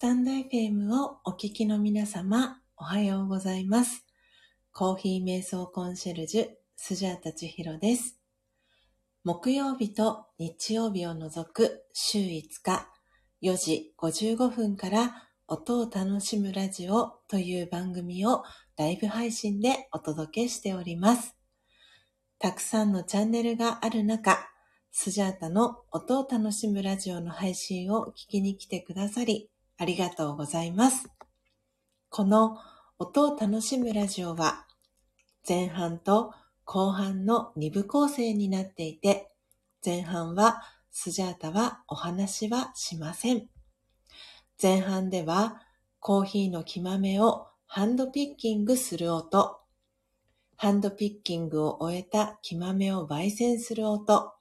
タンド FM をお聞きの皆様、おはようございます。コーヒー瞑想コンシェルジュ、スジャータチヒロです。木曜日と日曜日を除く週5日、4時55分から音を楽しむラジオという番組をライブ配信でお届けしております。たくさんのチャンネルがある中、スジャータの音を楽しむラジオの配信を聞きに来てくださり、ありがとうございます。この音を楽しむラジオは、前半と後半の2部構成になっていて、前半はスジャータはお話はしません。前半ではコーヒーの木豆をハンドピッキングする音、ハンドピッキングを終えた木豆を焙煎する音、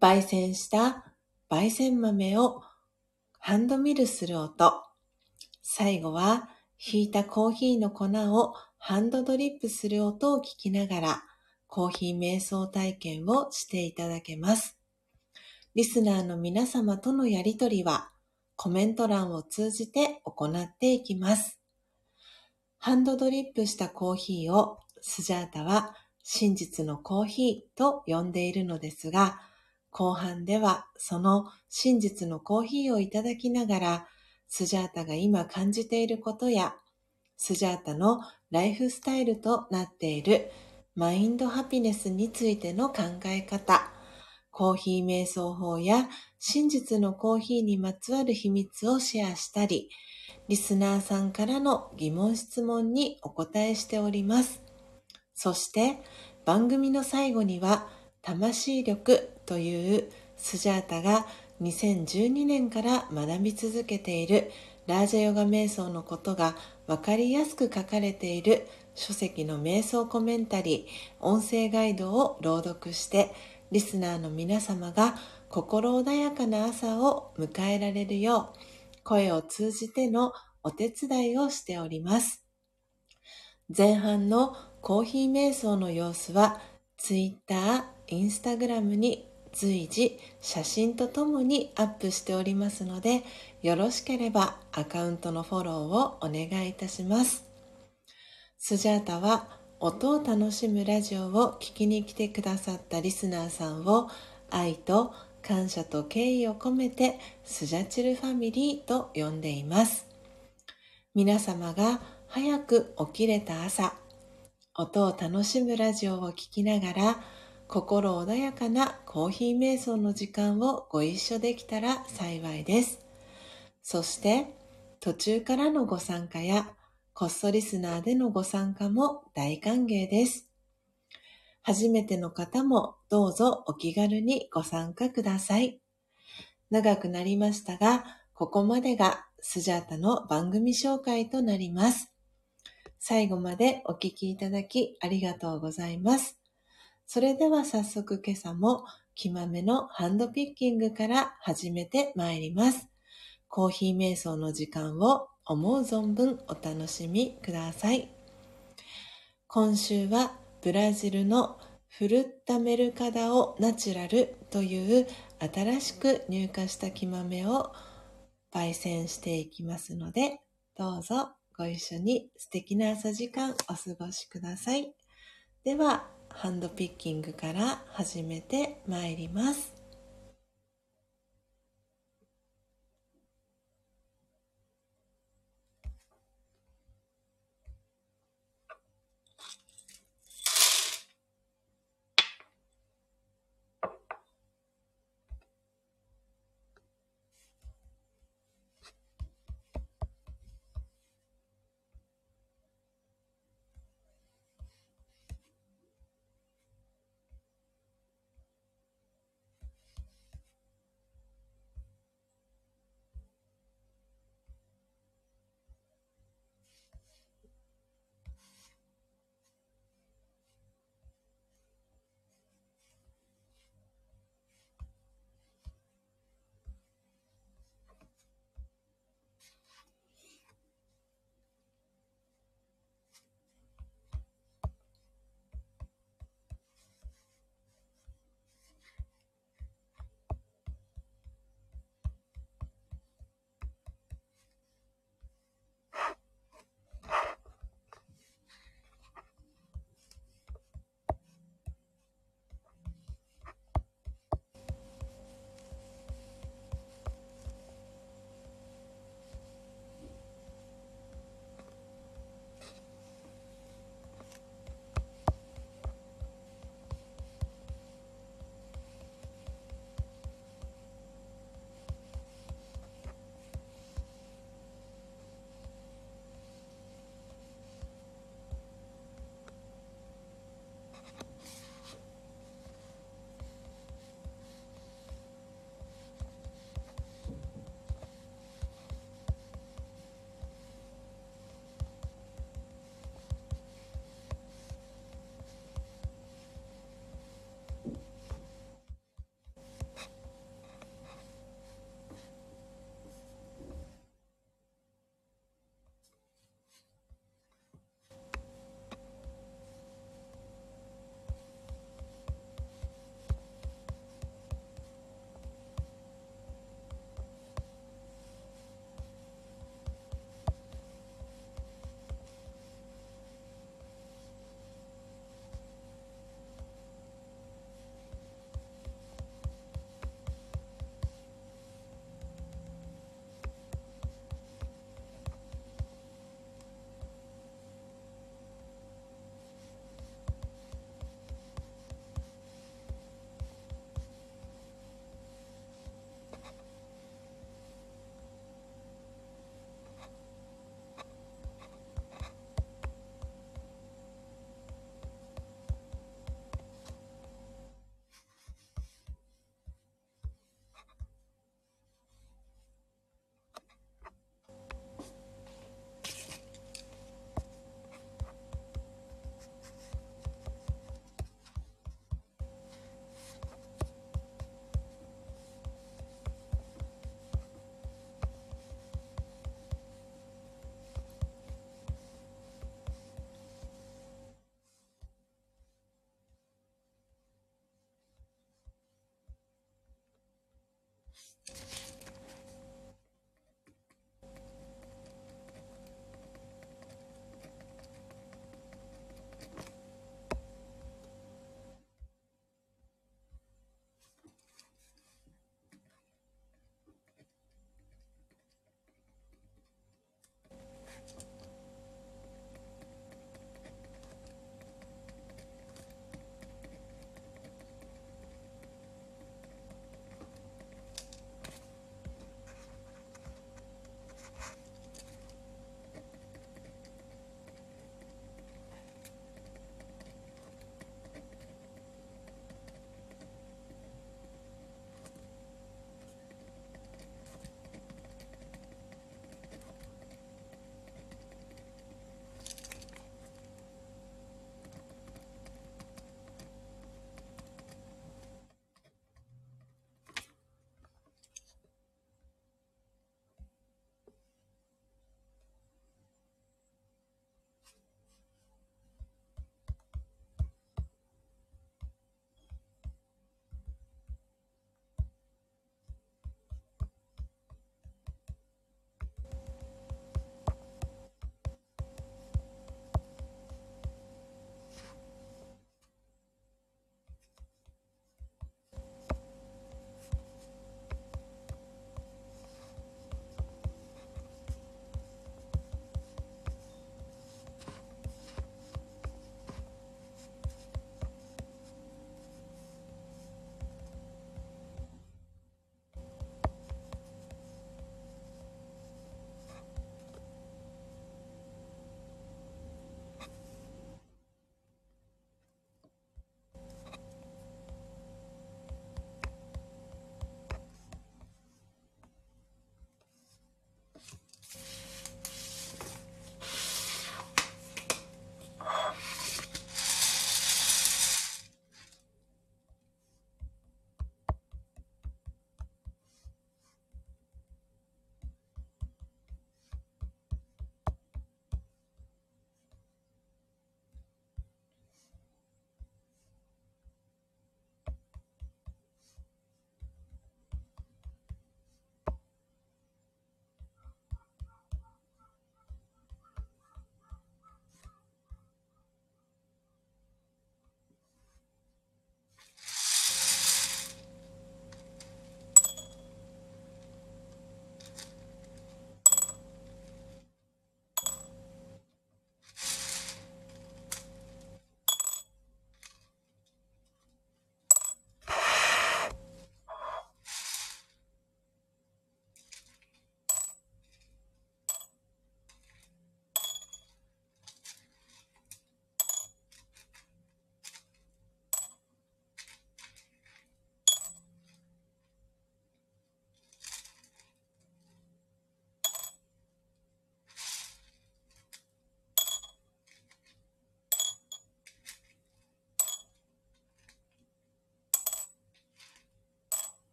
焙煎した焙煎豆をハンドミルする音、最後はひいたコーヒーの粉をハンドドリップする音を聞きながら、コーヒー瞑想体験をしていただけます。リスナーの皆様とのやりとりは、コメント欄を通じて行っていきます。ハンドドリップしたコーヒーをスジャータは真実のコーヒーと呼んでいるのですが、後半ではその真実のコーヒーをいただきながら、スジャータが今感じていることや、スジャータのライフスタイルとなっているマインドハピネスについての考え方、コーヒー瞑想法や真実のコーヒーにまつわる秘密をシェアしたり、リスナーさんからの疑問質問にお答えしております。そして番組の最後には魂力というスジャータが2012年から学び続けているラージャヨガ瞑想のことがわかりやすく書かれている書籍の瞑想コメンタリー、音声ガイドを朗読して、リスナーの皆様が心穏やかな朝を迎えられるよう、声を通じてのお手伝いをしております。前半のコーヒー瞑想の様子は、Twitter、Instagram に随時写真とともにアップしておりますので、よろしければアカウントのフォローをお願いいたします。スジャータは音を楽しむラジオを聞きに来てくださったリスナーさんを愛と感謝と敬意を込めてスジャチルファミリーと呼んでいます。皆様が早く起きれた朝、音を楽しむラジオを聞きながら心穏やかなコーヒー瞑想の時間をご一緒できたら幸いです。そして途中からのご参加やこっそリスナーでのご参加も大歓迎です。初めての方もどうぞお気軽にご参加ください。長くなりましたが、ここまでがスジャータの番組紹介となります。最後までお聞きいただきありがとうございます。それでは早速今朝も木豆のハンドピッキングから始めてまいります。コーヒー瞑想の時間を思う存分お楽しみください。今週はブラジルのフルッタメルカダオナチュラルという新しく入荷した木豆を焙煎していきますので、どうぞご一緒に素敵な朝時間お過ごしください。では、ハンドピッキングから始めてまいります。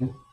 Mm-hmm.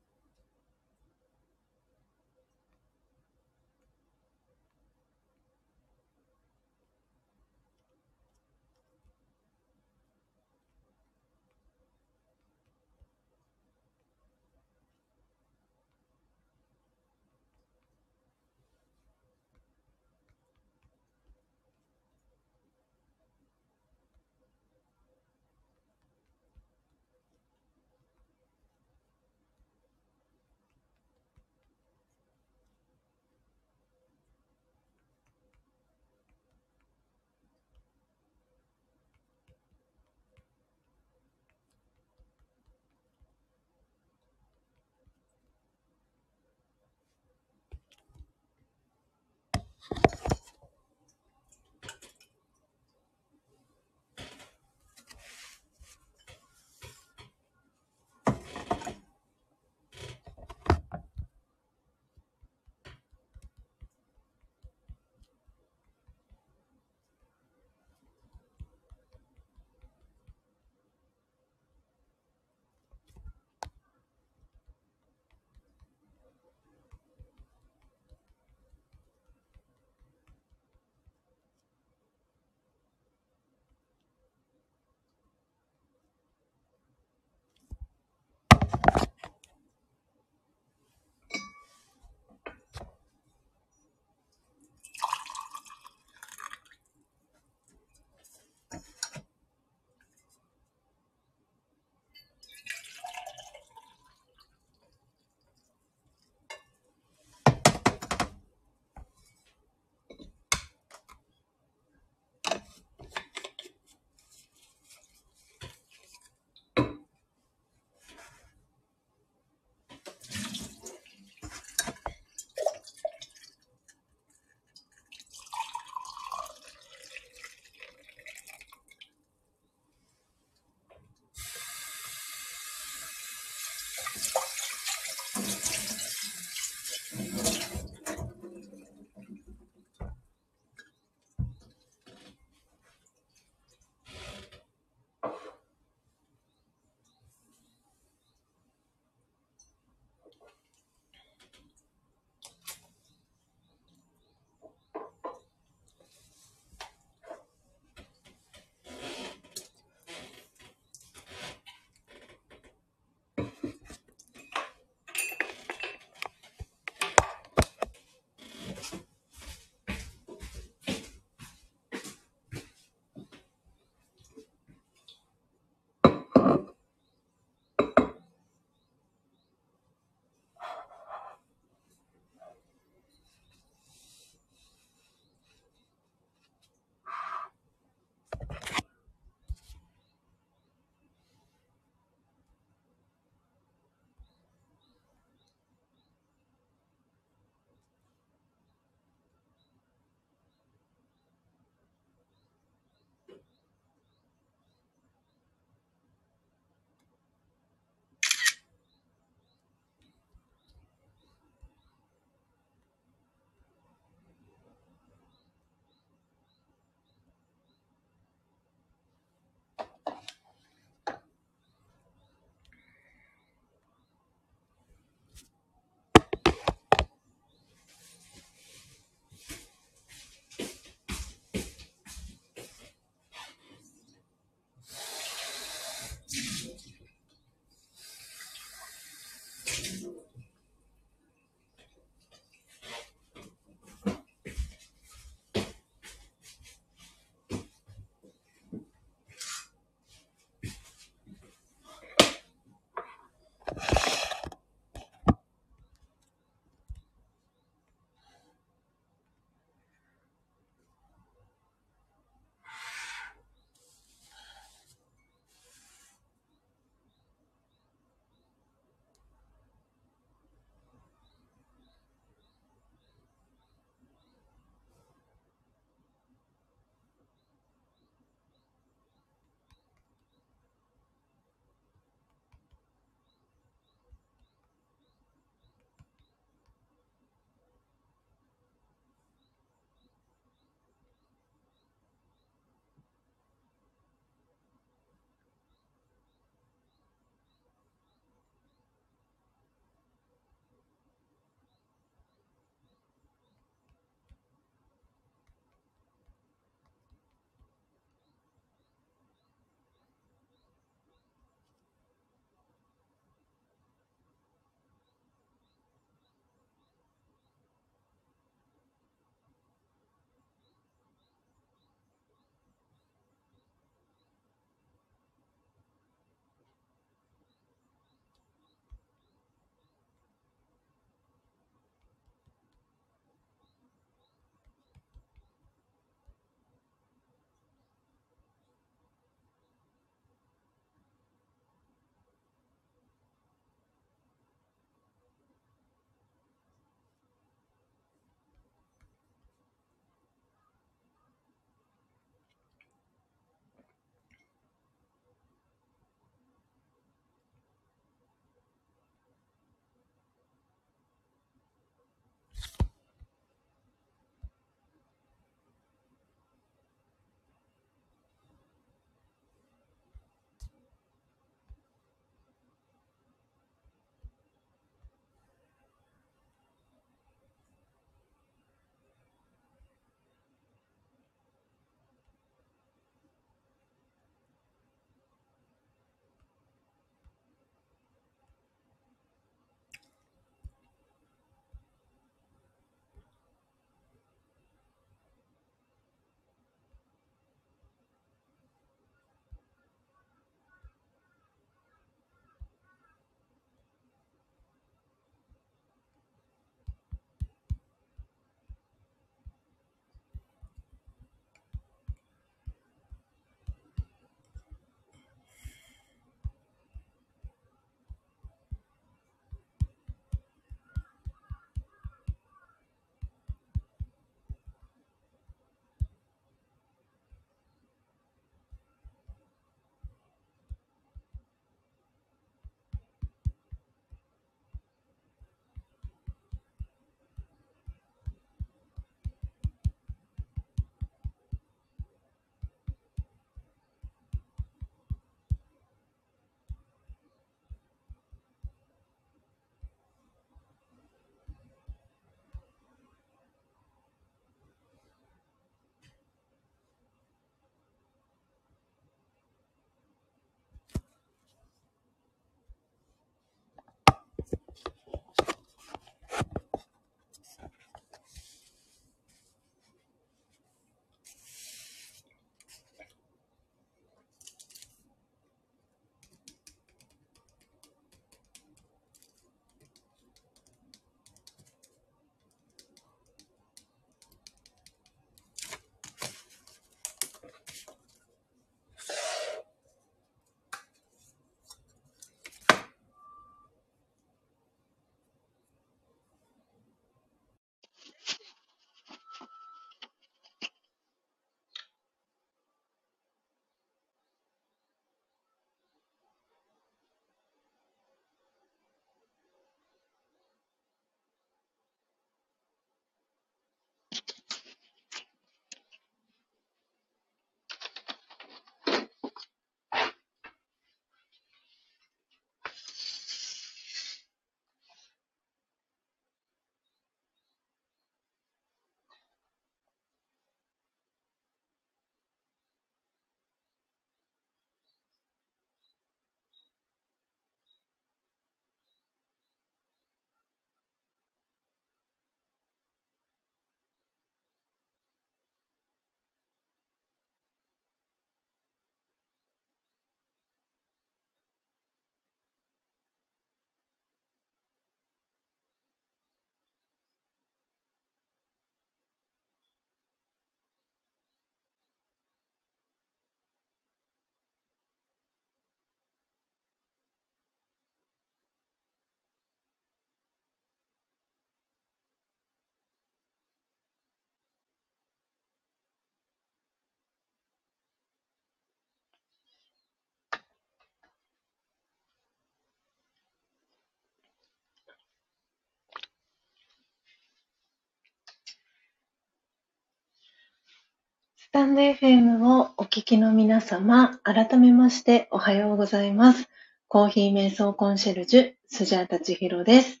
スタンド FM をお聞きの皆様、改めましておはようございます。コーヒー瞑想コンシェルジュ、スジャータチヒロです。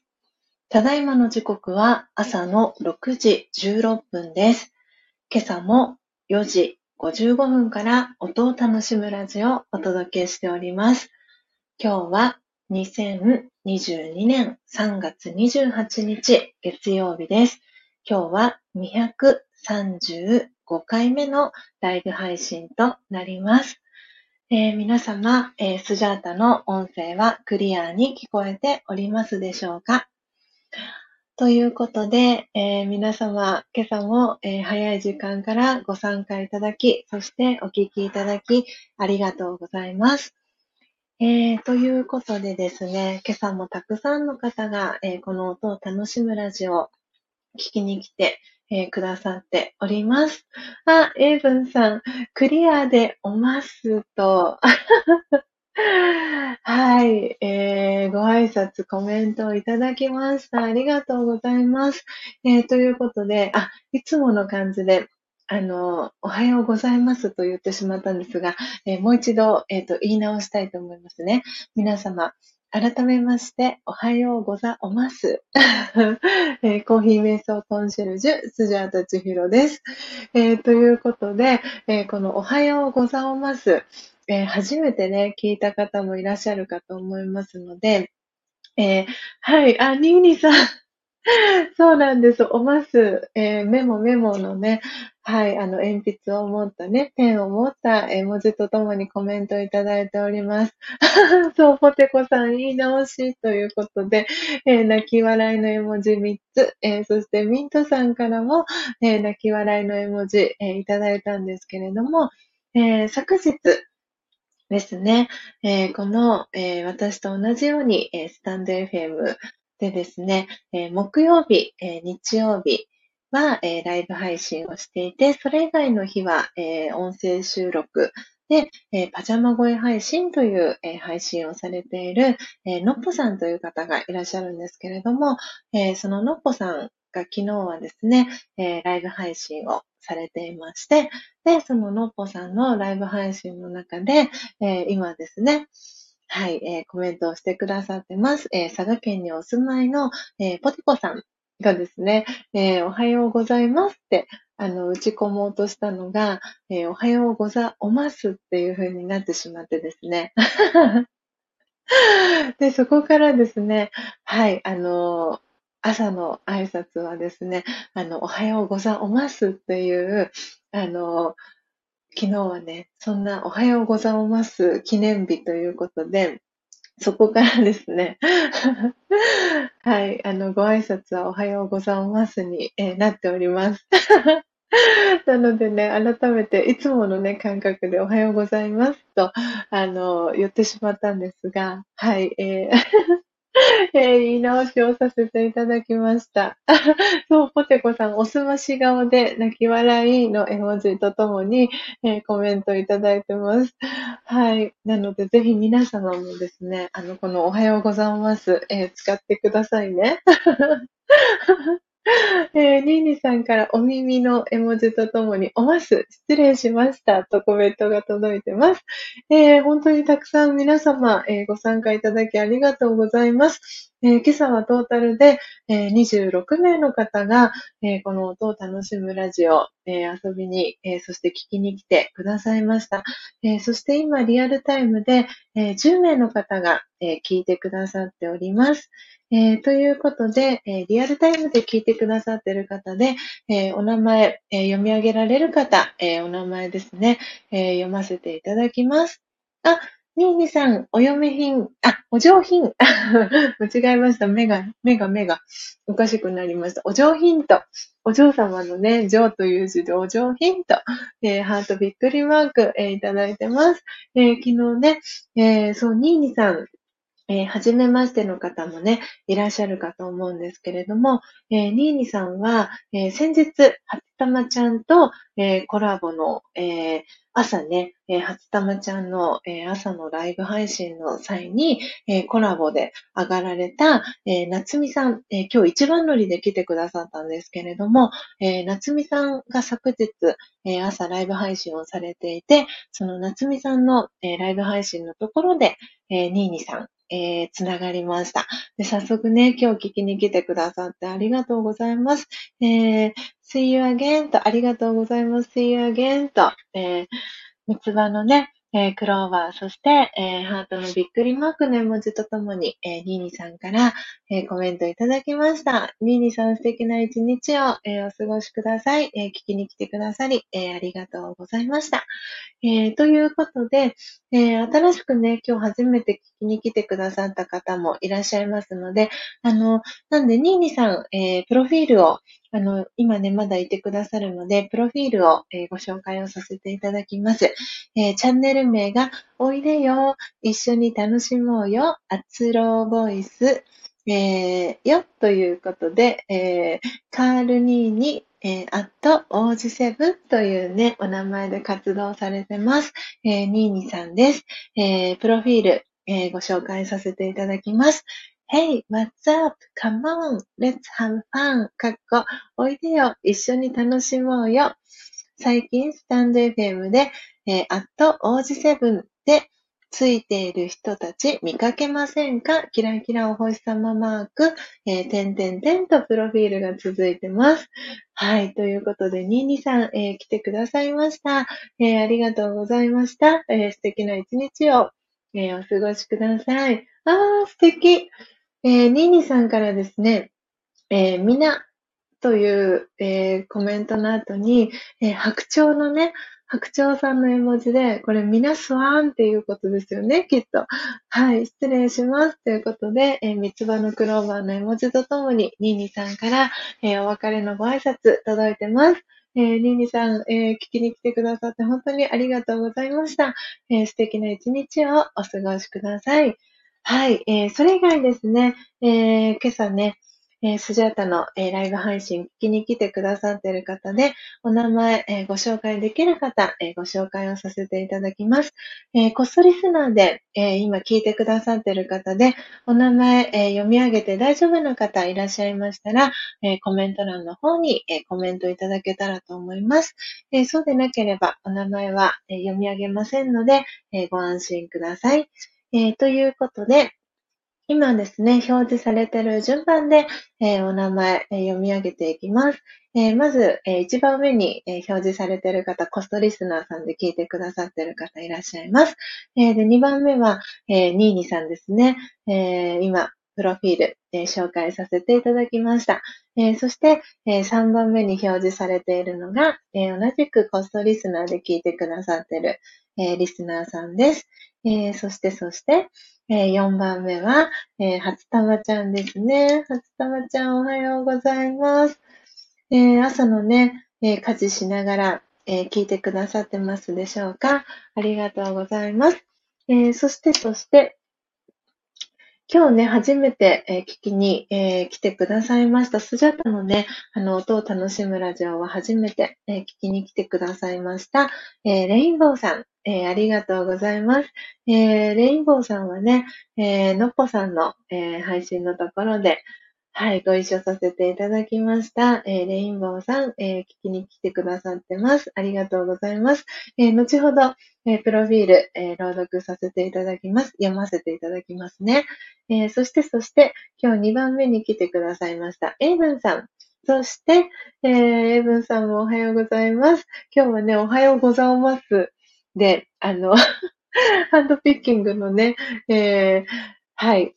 ただいまの時刻は朝の6時16分です。今朝も4時55分から音を楽しむラジオをお届けしております。今日は2022年3月28日月曜日です。今日は5回目のライブ配信となります。えー、皆様、えー、スジャータの音声はクリアに聞こえておりますでしょうか？ということで、えー、皆様、今朝も、え、早い時間からご参加いただき、そしてお聞きいただき、ありがとうございます。えー、ということでですね、今朝もたくさんの方が、えー、この音を楽しむラジオ聞きに来て、えー、くださっております。あ、エイブンさん、クリアでおますと、はい、えー、ご挨拶、コメントをいただきました。ありがとうございます。えー、ということで、あ、いつもの感じで、あの、おはようございますと言ってしまったんですが、えー、もう一度、えっ、ー、と、言い直したいと思いますね。皆様、改めまして、おはようござおます。えー、コーヒー瞑想コンシェルジュ、スジャータチヒロです。えー、ということで、えー、このおはようござおます、え初めてね、聞いた方もいらっしゃるかと思いますので、えはい、あ、ニーニーさん。そうなんです。おます、えー、メモメモのね、はい、あの、鉛筆を持ったね、ペンを持った絵文字とともにコメントいただいております。そう、ポテコさん言い直しということで、えー、泣き笑いの絵文字3つ、え、そしてミントさんからも、え、泣き笑いの絵文字、えいただいたんですけれども、え昨日、ですね、え、この、え、私と同じように、え、スタンド FM でですね、木曜日、日曜日は、ライブ配信をしていて、それ以外の日は、音声収録で、パジャマ声配信という、配信をされている、え、のっぽさんという方がいらっしゃるんですけれども、え、そののっぽさんが昨日はですね、ライブ配信をされていまして、で、そののっぽさんのライブ配信の中で、今ですね、はい、えー、コメントをしてくださってます。えー、佐賀県にお住まいの、えー、ポテコさんがですね、えおはようございますって、あの、打ち込もうとしたのが、えおはようござおますっていう風になってしまってですね。で、そこからですね、はい、あの朝の挨拶はですね、あの、おはようござおますっていう、あの、昨日はね、そんなおはようございます記念日ということで、そこからですね、はい、あの、ご挨拶はおはようございますに、えー、なっております。なのでね、改めて、いつものね、感覚でおはようございますと、あの、言ってしまったんですが、はい、えー えー、言い直しをさせていただきました。そう、ポテコさん、おすまし顔で泣き笑いの絵文字とともに、えー、コメントいただいてます。はい。なので、ぜひ皆様もですね、あの、このおはようございます、えー、使ってくださいね。えー、ニーニさんからお耳の絵文字とともに、おます、失礼しましたとコメントが届いてます。えー、本当にたくさん皆様、えー、ご参加いただきありがとうございます。えー、今朝はトータルで、えー、26名の方が、えー、この音を楽しむラジオ、え遊びに、えそして聞きに来てくださいました。えそして今リアルタイムで、え10名の方が、え聞いてくださっております。え、ということで、え、リアルタイムで聞いてくださっている方で、え、お名前、え読み上げられる方、えお名前ですね、え読ませていただきます。あ、ニーニさん、お嫁品、あ、お上品。間違えました。目が、目が、目が、おかしくなりました。お上品と、お嬢様のね、上という字でお上品と、えー、ハートびっくりマーク、えー、いただいてます。えー、昨日ね、え、そう、ニーニさん、えー、初めましての方もね、いらっしゃるかと思うんですけれども、えー、ニーニさんは、えー、先日、初玉ちゃんと、えー、コラボの、えー、朝ね、えー、初玉ちゃんの、えー、朝のライブ配信の際に、えー、コラボで上がられた、えー、夏美さん、えー、今日一番乗りで来てくださったんですけれども、えー、夏美さんが昨日、えー、朝ライブ配信をされていて、その夏美さんの、えー、ライブ配信のところで、えー、ニーニさん、えー、つながりました。で、早速ね、今日聞きに来てくださってありがとうございます。えー、see you again とありがとうございます。see you again と、えー、三つ葉のね、えー、クローバー、そして、えー、ハートのびっくりマークの絵文字とともに、えー、ニーニさんから、えー、コメントいただきました。ニーニさん素敵な一日を、え、お過ごしください、え。聞きに来てくださり、え、ありがとうございました。え、ということで、え、新しくね、今日初めて聞きに来てくださった方もいらっしゃいますので、あの、なんで、ニーニさん、え、プロフィールを、あの、今ね、まだいてくださるので、プロフィールを、えー、ご紹介をさせていただきます。えー、チャンネル名が、おいでよ、一緒に楽しもうよ、あつろボイス、えー、よ、ということで、え、カールニーニ、えー、アット、王子セブンというね、お名前で活動されてます。えー、ニーニさんです。え、プロフィール、え、ご紹介させていただきます。Hey, what's up? Come on, let's have fun. かっこ、おいでよ、一緒に楽しもうよ。最近、スタンド FM で、えー、アット王子セブンでついている人たち見かけませんか？キラキラお星様マーク、えー、点々点とプロフィールが続いてます。はい。ということで、ニーニさん、えー、来てくださいました。えー、ありがとうございました。えー、素敵な一日を、えー、お過ごしください。あー、素敵。えー、ニーニさんからですね、えー、みなという、えー、コメントの後に、えー、白鳥のね、白鳥さんの絵文字で、これ、みなすわんっていうことですよね、きっと。はい、失礼します。ということで、えー、三つ葉のクローバーの絵文字とともに、ニーニさんから、えー、お別れのご挨拶届いてます。えー、ニーニさん、えー、聞きに来てくださって本当にありがとうございました。えー、素敵な一日をお過ごしください。はい、えー、それ以外ですね、えー、今朝ね、えー、スジャータの、えー、ライブ配信聞きに来てくださっている方で、お名前、えー、ご紹介できる方、えご紹介をさせていただきます。えこっそリスナーで、え今聞いてくださっている方で、お名前、え読み上げて大丈夫な方いらっしゃいましたら、えコメント欄の方に、えコメントいただけたらと思います。えそうでなければ、お名前は、え読み上げませんので、えご安心ください。えということで、今ですね、表示されている順番で、えー、お名前、えー、読み上げていきます。えー、まず、え一番上に、え表示されている方、コストリスナーさんで聞いてくださっている方いらっしゃいます。えで、2番目は、えニーニさんですね。え今、プロフィール、え紹介させていただきました。えそして、え3番目に表示されているのが、え同じくコストリスナーで聞いてくださっている、えリスナーさんです。えそして、そして、えー、4番目は、えー、初玉ちゃんですね。初玉ちゃんおはようございます。えー、朝のね、えー、家事しながら、え、聞いてくださってますでしょうか？ありがとうございます。え、そして、そして、今日ね、初めて、え、聞きに、え、来てくださいました。スジャタのね、あの、音を楽しむラジオは初めて、え、聞きに来てくださいました。えレインボーさん、えー、ありがとうございます。えー、レインボーさんはね、えー、のっぽさんの、えー、配信のところで、はい、ご一緒させていただきました。えー、レインボーさん、えー、聞きに来てくださってます。ありがとうございます。えー、後ほど、えプロフィール、え朗読させていただきます。読ませていただきますね。えそして、そして、今日2番目に来てくださいました。エイブンさん。そして、えー、エイブンさんもおはようございます。今日はね、おはようございます。で、あの ハンドピッキングのね、えー、はい、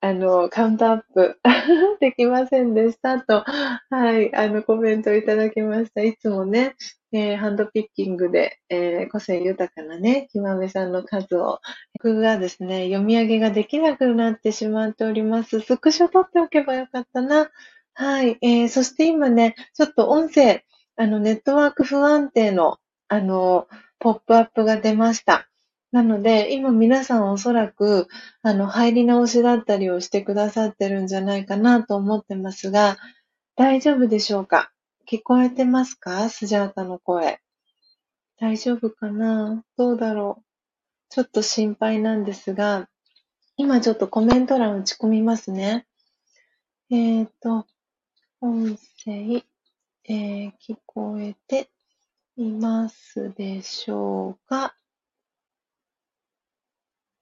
あの、カウントアップ できませんでしたと、はい、あの、コメントいただきました。いつもね、えー、ハンドピッキングで、えー、個性豊かなね、きまめさんの数を、僕がですね、読み上げができなくなってしまっております。スクショ撮っておけばよかったな。はい、えー、そして今ね、ちょっと音声、あの、ネットワーク不安定の、あの、ポップアップが出ました。なので、今皆さんおそらく、あの、入り直しだったりをしてくださってるんじゃないかなと思ってますが、大丈夫でしょうか？聞こえてますか？スジャータの声。大丈夫かな？どうだろう？ちょっと心配なんですが、今ちょっとコメント欄打ち込みますね。えっ、ー、と、音声、えー、聞こえていますでしょうか？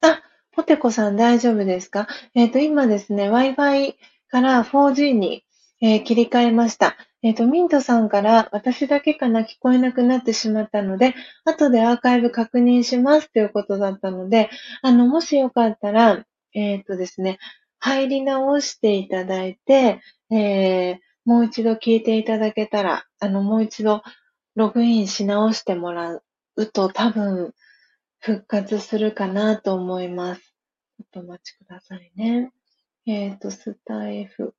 あ、ポテコさん大丈夫ですか？えっ、ー、と、今ですね、Wi-Fi から 4G に、えー、切り替えました。えっ、ー、と、ミントさんから私だけかな？聞こえなくなってしまったので、後でアーカイブ確認しますということだったので、あの、もしよかったら、えっ、とですね、入り直していただいて、えー、もう一度聞いていただけたら、あの、もう一度ログインし直してもらうと多分復活するかなと思います。ちょっとお待ちくださいね。えっ、ー、と、スタイフ。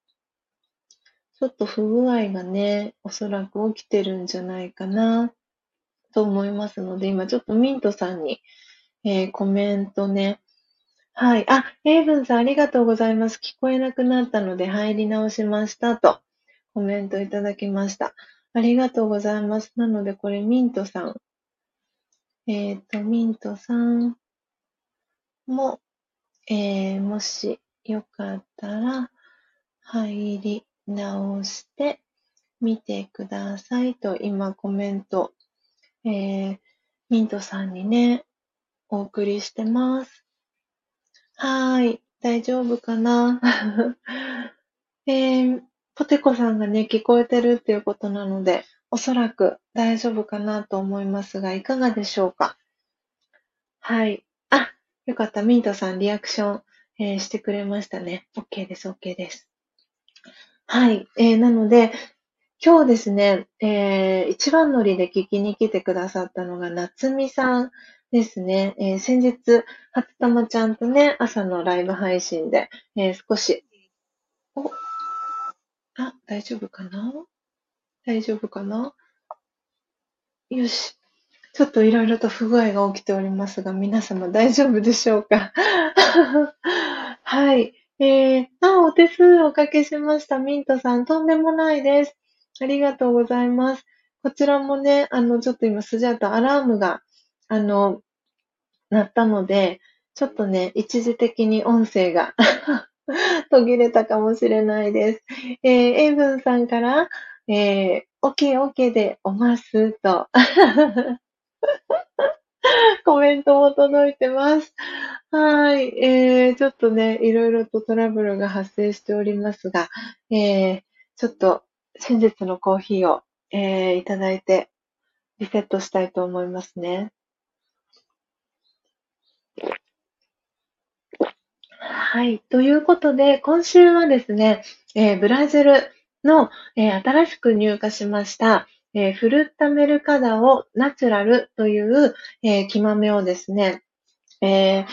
ちょっと不具合がね、おそらく起きてるんじゃないかなと思いますので、今ちょっとミントさんに、えー、コメントね、はい。あ、エイブンさんありがとうございます。聞こえなくなったので入り直しましたとコメントいただきました。ありがとうございます。なのでこれミントさん。えっ、ー、と、ミントさんも、えー、もしよかったら入り直してみてくださいと今コメント、えー、ミントさんにね、お送りしてます。はーい。大丈夫かな？えー、ポテコさんがね、聞こえてるっていうことなので、おそらく大丈夫かなと思いますが、いかがでしょうか？はい。あ、よかった。ミントさんリアクション、えー、してくれましたね。OK です、OK です。はい。えー、なので、今日ですね、えー、一番乗りで聞きに来てくださったのが、夏美さんですね。えー、先日、初玉ちゃんとね、朝のライブ配信で、えー、少し、お、あ、大丈夫かな？大丈夫かな？よし。ちょっといろいろと不具合が起きておりますが、皆様大丈夫でしょうか？はい。えー、あ、お手数おかけしました。ミントさん、とんでもないです。ありがとうございます。こちらもね、あの、ちょっと今、スジャータアラームがあの、なったので、ちょっとね、一時的に音声が 途切れたかもしれないです。えー、エイブンさんから、えー、OK, OK でおますと コメントも届いてます。はい。えー、ちょっとね、いろいろとトラブルが発生しておりますが、えー、ちょっと先日のコーヒーを、えー、いただいてリセットしたいと思いますね。はい。ということで、今週はですね、えー、ブラジルの、えー、新しく入荷しました、えー、フルッタメルカダオナチュラルという、えー、木豆をですね、えー、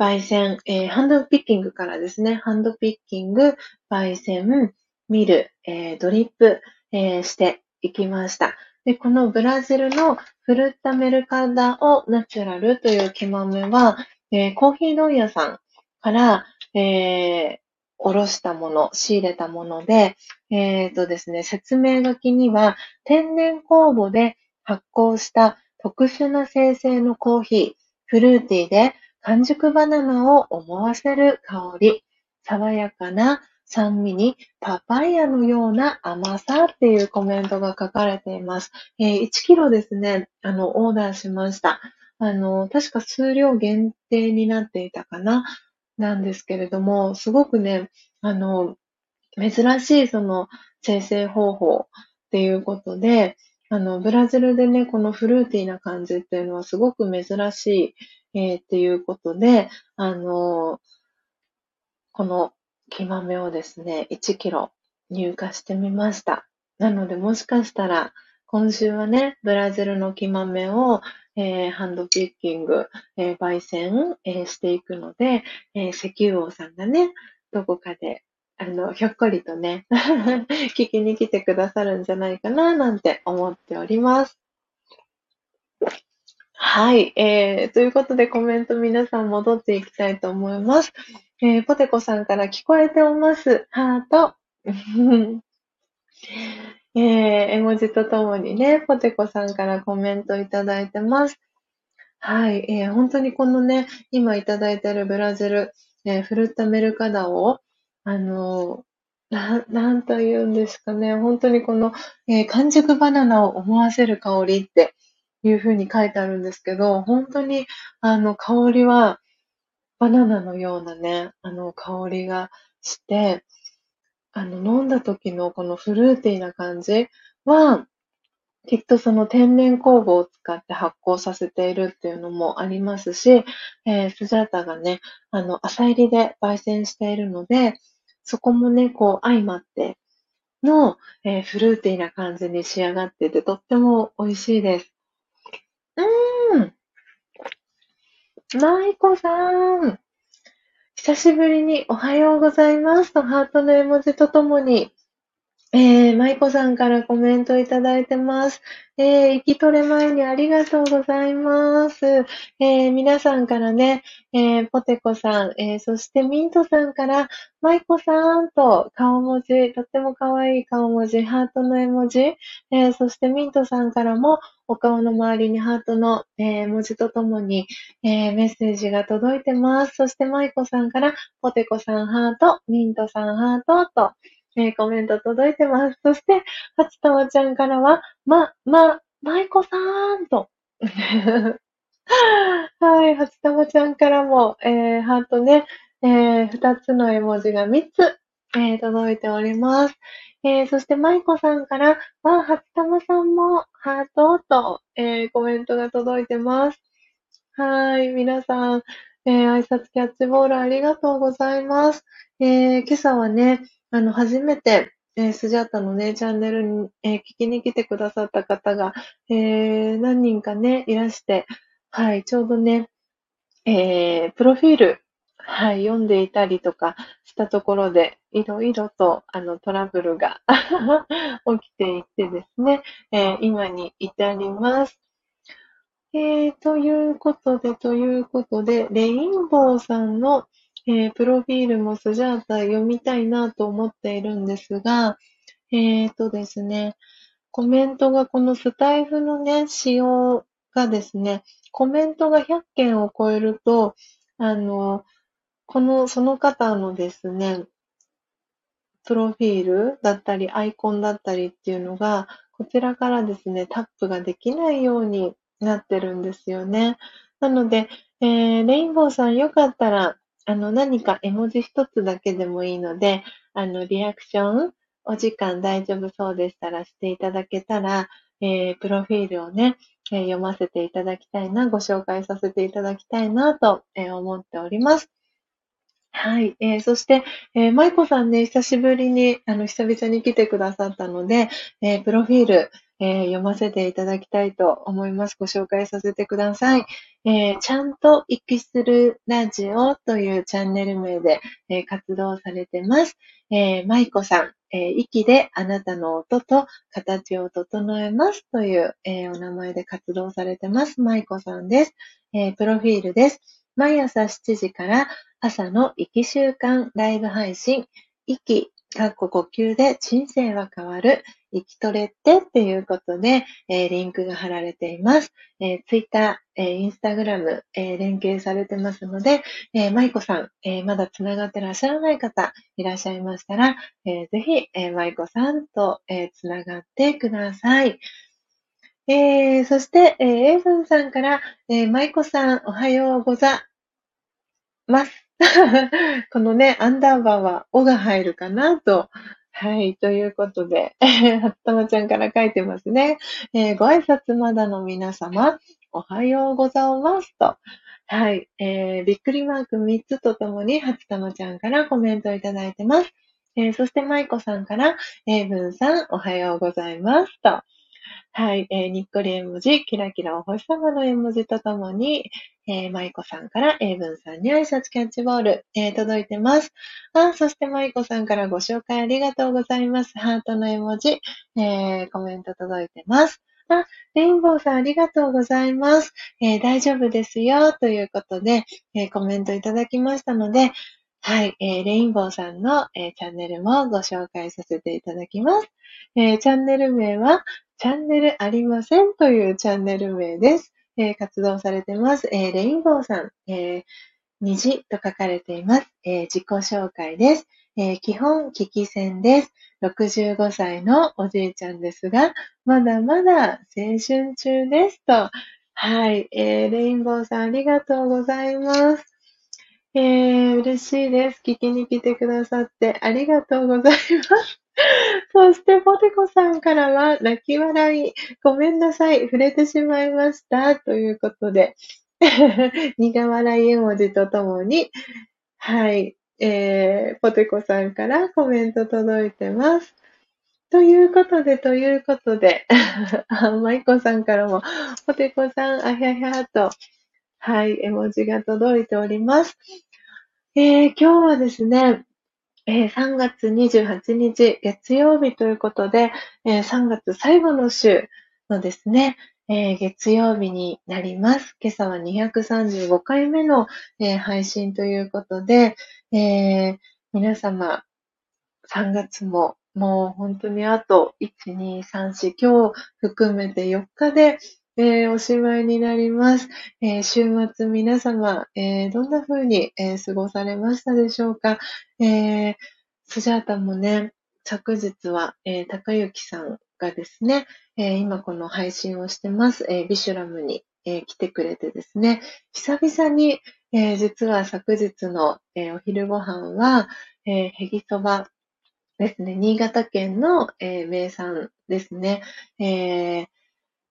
焙煎、えー、ハンドピッキングからですね、ハンドピッキング、焙煎、ミル、えー、ドリップ、えー、していきました。で、このブラジルのフルッタメルカダオナチュラルという木豆は、えー、コーヒー問屋さんから、えー、おろしたもの、仕入れたもので、えっ、ー、とですね、説明書きには、天然酵母で発酵した特殊な生成のコーヒー、フルーティーで完熟バナナを思わせる香り、爽やかな酸味にパパイヤのような甘さっていうコメントが書かれています。えー、1キロですね、あの、オーダーしました。あの、確か数量限定になっていたかな。なんですけれども、すごくね、あの、珍しいその生成方法っていうことで、あの、ブラジルでね、このフルーティーな感じっていうのはすごく珍しい、えー、っていうことで、あの、この木豆をですね、1キロ入荷してみました。なので、もしかしたら、今週はね、ブラジルの木豆を、えー、ハンドピッキング、えー、焙煎、えー、していくので、え石油王さんがね、どこかで、あの、ひょっこりとね、聞きに来てくださるんじゃないかな、なんて思っております。はい、えー、ということでコメント皆さん戻っていきたいと思います。えー、ポテコさんから聞こえておます。ハート。えー、絵文字とともにね、ポテコさんからコメントいただいてます。はい、えー、本当にこのね、今いただいてるブラジル、えー、フルタメルカダを、あのな、なんと言うんですかね、本当にこの、えー、完熟バナナを思わせる香りっていう風に書いてあるんですけど、本当に、あの、香りは、バナナのようなね、あの、香りがして、あの、飲んだ時のこのフルーティーな感じは、きっとその天然酵母を使って発酵させているっていうのもありますし、えー、スジャータがね、あの、浅入りで焙煎しているので、そこもね、こう相まっての、えー、フルーティーな感じに仕上がってて、とっても美味しいです。うーん。マイコさん。久しぶりにおはようございますとハートの絵文字とともにえー、舞子さんからコメントいただいてます。えー、息取れ前にありがとうございます。えー、皆さんからね、えー、ポテコさん、えー、そしてミントさんから、舞子さんと顔文字、とっても可愛い顔文字、ハートの絵文字、えー、そしてミントさんからも、お顔の周りにハートの、えー、文字とともに、えー、メッセージが届いてます。そして舞子さんから、ポテコさんハート、ミントさんハートと、えー、コメント届いてます。そして、はちたまちゃんからは、ま、ま、まいこさーんと。はい、はちたまちゃんからも、えー、ハートね、えー、二つの絵文字が三つ、えー、届いております。えー、そして、まいこさんから、わ、はちたまさんも、ハートと、えー、コメントが届いてます。はい、皆さん、えー、挨拶キャッチボールありがとうございます。えー、今朝はね、あの、初めて、えー、スジャータのね、チャンネルに、えー、聞きに来てくださった方が、えー、何人かね、いらして、はい、ちょうどね、えー、プロフィール、はい、読んでいたりとかしたところで、いろいろと、あの、トラブルが 起きていてですね、えー、今に至ります。えー、ということで、ということで、レインボーさんの、えー、プロフィールもスジャータ読みたいなと思っているんですが、えーとですね、コメントがこのスタイフのね、仕様がですね、コメントが100件を超えると、あの、この、その方のですね、プロフィールだったり、アイコンだったりっていうのが、こちらからですね、タップができないようになってるんですよね。なので、えー、レインボーさんよかったら、あの、何か絵文字一つだけでもいいので、あの、リアクション、お時間大丈夫そうでしたらしていただけたら、えー、プロフィールをね、えー、読ませていただきたいな、ご紹介させていただきたいなと、えー、思っております。はい。えー、そして、えー、舞子さんね、久しぶりに、あの、久々に来てくださったので、えー、プロフィール、えー、読ませていただきたいと思います。ご紹介させてください。えー、ちゃんと息するラジオというチャンネル名で、えー、活動されてます。えー、舞子さん、え、息であなたの音と形を整えますという、え、お名前で活動されてます。舞子さんです。え、プロフィールです。毎朝7時から朝の息習慣ライブ配信、息かっこ呼吸で人生は変わる。生きとれてっていうことで、えー、リンクが貼られています。えー、ツイッター、えー、インスタグラム、えー、連携されてますので、えー、マイコさん、えー、まだ繋がってらっしゃらない方いらっしゃいましたら、えー、ぜひ、えー、マイコさんと、えー、繋がってください。えー、そして、えー、エイブンさんから、えー、マイコさん、おはようございます。このね、アンダーバーは、おが入るかなと。はい。ということで、はったまちゃんから書いてますね。えー、ご挨拶まだの皆様、おはようございますと。はい。えー、びっくりマーク3つとともに、はつたまちゃんからコメントいただいてます。えー、そして、まいこさんから、えー、ぶんさん、おはようございますと。はい、えー、にっこり絵文字、キラキラお星様の絵文字とともに、えー、まいこさんから英文さんに挨拶キャッチボール、えー、届いてます。あ、そしてまいこさんからご紹介ありがとうございます。ハートの絵文字、えー、コメント届いてます。あ、レインボーさんありがとうございます。えー、大丈夫ですよ、ということで、えー、コメントいただきましたので、はい、えー、レインボーさんの、えー、チャンネルもご紹介させていただきます。えー、チャンネル名は、チャンネルありませんというチャンネル名です。えー、活動されてます。えー、レインボーさん、えー、虹と書かれています。え、自己紹介です。え、基本、聞き戦です。65歳のおじいちゃんですが、まだまだ青春中ですと。はい、え、レインボーさんありがとうございます。えー、嬉しいです。聞きに来てくださってありがとうございます。そして、ポテコさんからは、泣き笑い、ごめんなさい、触れてしまいました。ということで、苦笑い絵文字とともに、はい、えー、ポテコさんからコメント届いてます。ということで、ということで、マイコさんからも、ポテコさん、あひゃひゃと、はい、絵文字が届いております。えー、今日はですね、えー、3月28日月曜日ということで、えー、3月最後の週のですね、えー、月曜日になります。今朝は235回目の、えー、配信ということで、えー、皆様、3月ももう本当にあと1、2、3、4、今日含めて4日で、えー、おしまいになります。えー、週末皆様、えー、どんな風に、え過ごされましたでしょうか？えスジャータもね、昨日は、え高幸さんがですね、え今この配信をしてます、えビシュラムに、え来てくれてですね、久々に、え実は昨日の、えお昼ご飯は、えへぎそばですね、新潟県の、え名産ですね、えー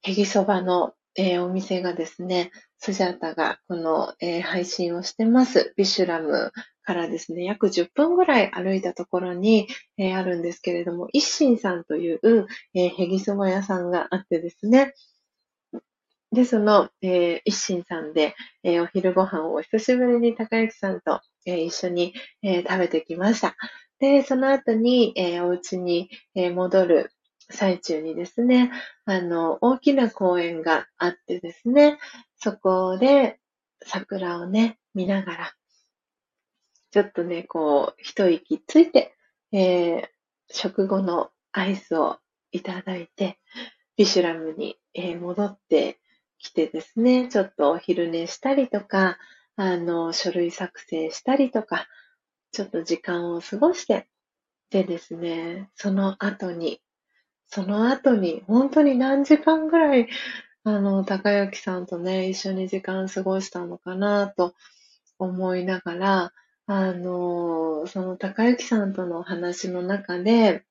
へぎそばの、えー、お店がですね、スジャータがこの、えー、配信をしてます。ビシュラムからですね、約10分ぐらい歩いたところに、えー、あるんですけれども、一心さんという、えー、へぎそば屋さんがあってですね、で、その、えー、一心さんで、えー、お昼ご飯を久しぶりに高之さんと、えー、一緒に、えー、食べてきました。で、その後に、えー、お家に、えー、戻る、最中にですね、あの、大きな公園があってですね、そこで桜をね、見ながら、ちょっとね、こう、一息ついて、えー、食後のアイスをいただいて、ビシュラムに、えー、戻ってきてですね、ちょっとお昼寝したりとか、あの、書類作成したりとか、ちょっと時間を過ごして、でですね、その後にその後に、本当に何時間ぐらい、あの、高之さんとね、一緒に時間過ごしたのかなと思いながら、あの、その高之さんとの話の中で、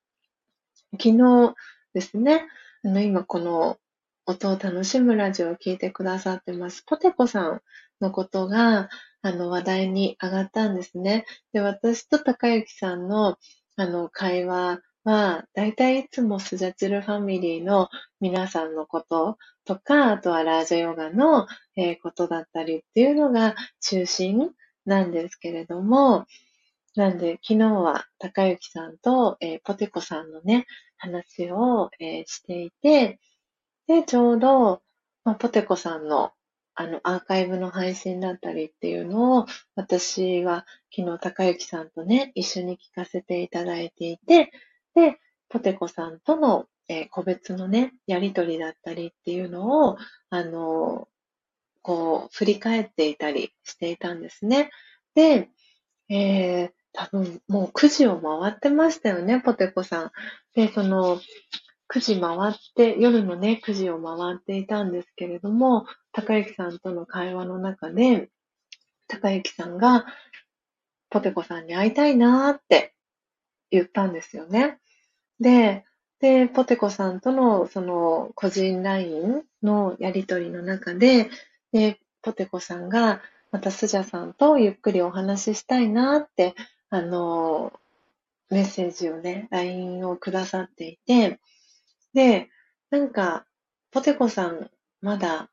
昨日ですね、あの、今この音を楽しむラジオを聞いてくださってます、ポテコさんのことが、あの、話題に上がったんですね。で、私と高之さんの、あの、会話は、だいたいつもスジャチルファミリーの皆さんのこととか、あとはラージャヨガの、え、ことだったりっていうのが中心なんですけれども、なんで、昨日は高幸さんと、えー、ポテコさんのね、話を、えー、していて、で、ちょうど、まあ、ポテコさんのあの、アーカイブの配信だったりっていうのを、私は昨日高幸さんとね、一緒に聞かせていただいていて、で、ポテコさんとの、えー、個別のね、やりとりだったりっていうのを、あのこう、振り返っていたりしていたんですね。で、えー、多分もう9時を回ってましたよね、ポテコさん。で、その、9時回って、夜のね、9時を回っていたんですけれども、高之さんとの会話の中で、高之さんが、ポテコさんに会いたいなーって言ったんですよね。で、で、ポテコさんとのその個人 LINE のやりとりの中で、で、ポテコさんが、またスジャさんとゆっくりお話ししたいなって、あの、メッセージをね、LINE をくださっていて、で、なんか、ポテコさん、まだ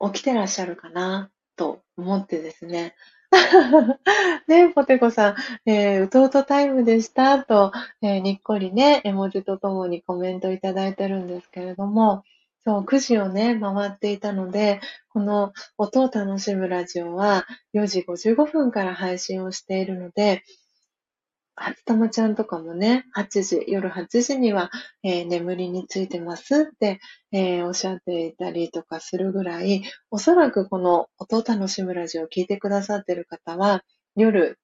起きてらっしゃるかなと思ってですね、ね、ポテコさん、えー、うとうとタイムでしたと、えー、にっこりね、絵文字とともにコメントいただいてるんですけれども、そう、9時をね、回っていたので、この音を楽しむラジオは4時55分から配信をしているので、初玉ちゃんとかもね、8時、夜8時には、えー、眠りについてますって、えー、おっしゃっていたりとかするぐらい、おそらくこの音を楽しむラジオを聞いてくださってる方は、夜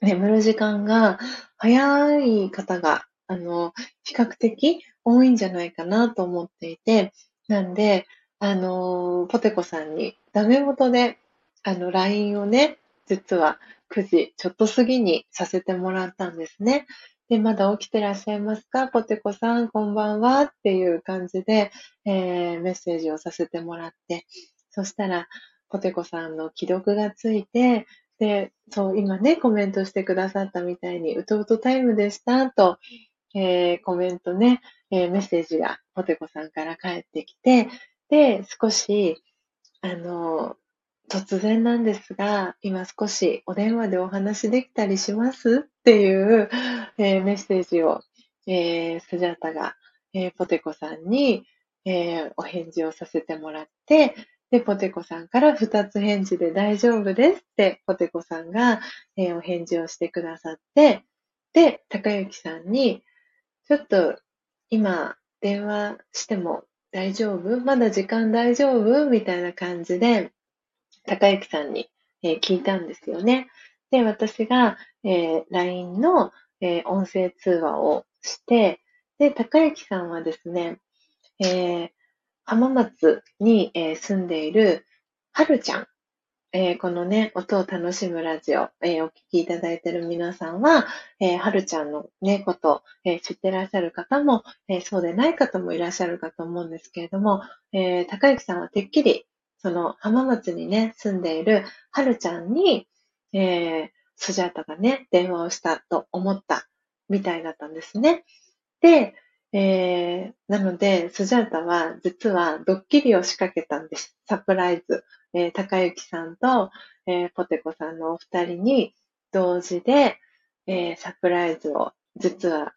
眠る時間が早い方が、あの、比較的多いんじゃないかなと思っていて、なんで、あの、ポテコさんにダメ元で、あの、LINE をね、実は9時ちょっと過ぎにさせてもらったんですね。で、まだ起きてらっしゃいますか？ポテコさん、こんばんはっていう感じで、えー、メッセージをさせてもらって、そしたら、ポテコさんの既読がついて、で、そう、今ね、コメントしてくださったみたいに、うとうとタイムでしたと、えー、コメントね、えー、メッセージがポテコさんから返ってきて、で、少し、あの、突然なんですが、今少しお電話でお話できたりします？っていう、えー、メッセージを、えー、スジャータが、えー、ポテコさんに、え、お返事をさせてもらって、で、ポテコさんから二つ返事で大丈夫ですって、ポテコさんが、え、お返事をしてくださって、で、高幸さんに、ちょっと今電話しても大丈夫？まだ時間大丈夫？みたいな感じで、高幸さんに、えー、聞いたんですよね。で、私が、えー、LINE の、えー、音声通話をして、で、高幸さんはですね、えー、浜松に、えー、住んでいるはるちゃん。えー、このね、音を楽しむラジオ、えー、お聞きいただいている皆さんは、えー、はるちゃんのね、こと、えー、知ってらっしゃる方も、えー、そうでない方もいらっしゃるかと思うんですけれども、えー、高幸さんはてっきり、その浜松にね、住んでいるはるちゃんに、えー、スジャータがね、電話をしたと思ったみたいだったんですね。で、えー、なので、スジャータは実はドッキリを仕掛けたんです。サプライズ。えー、高幸さんと、えー、ポテコさんのお二人に同時で、えー、サプライズを実は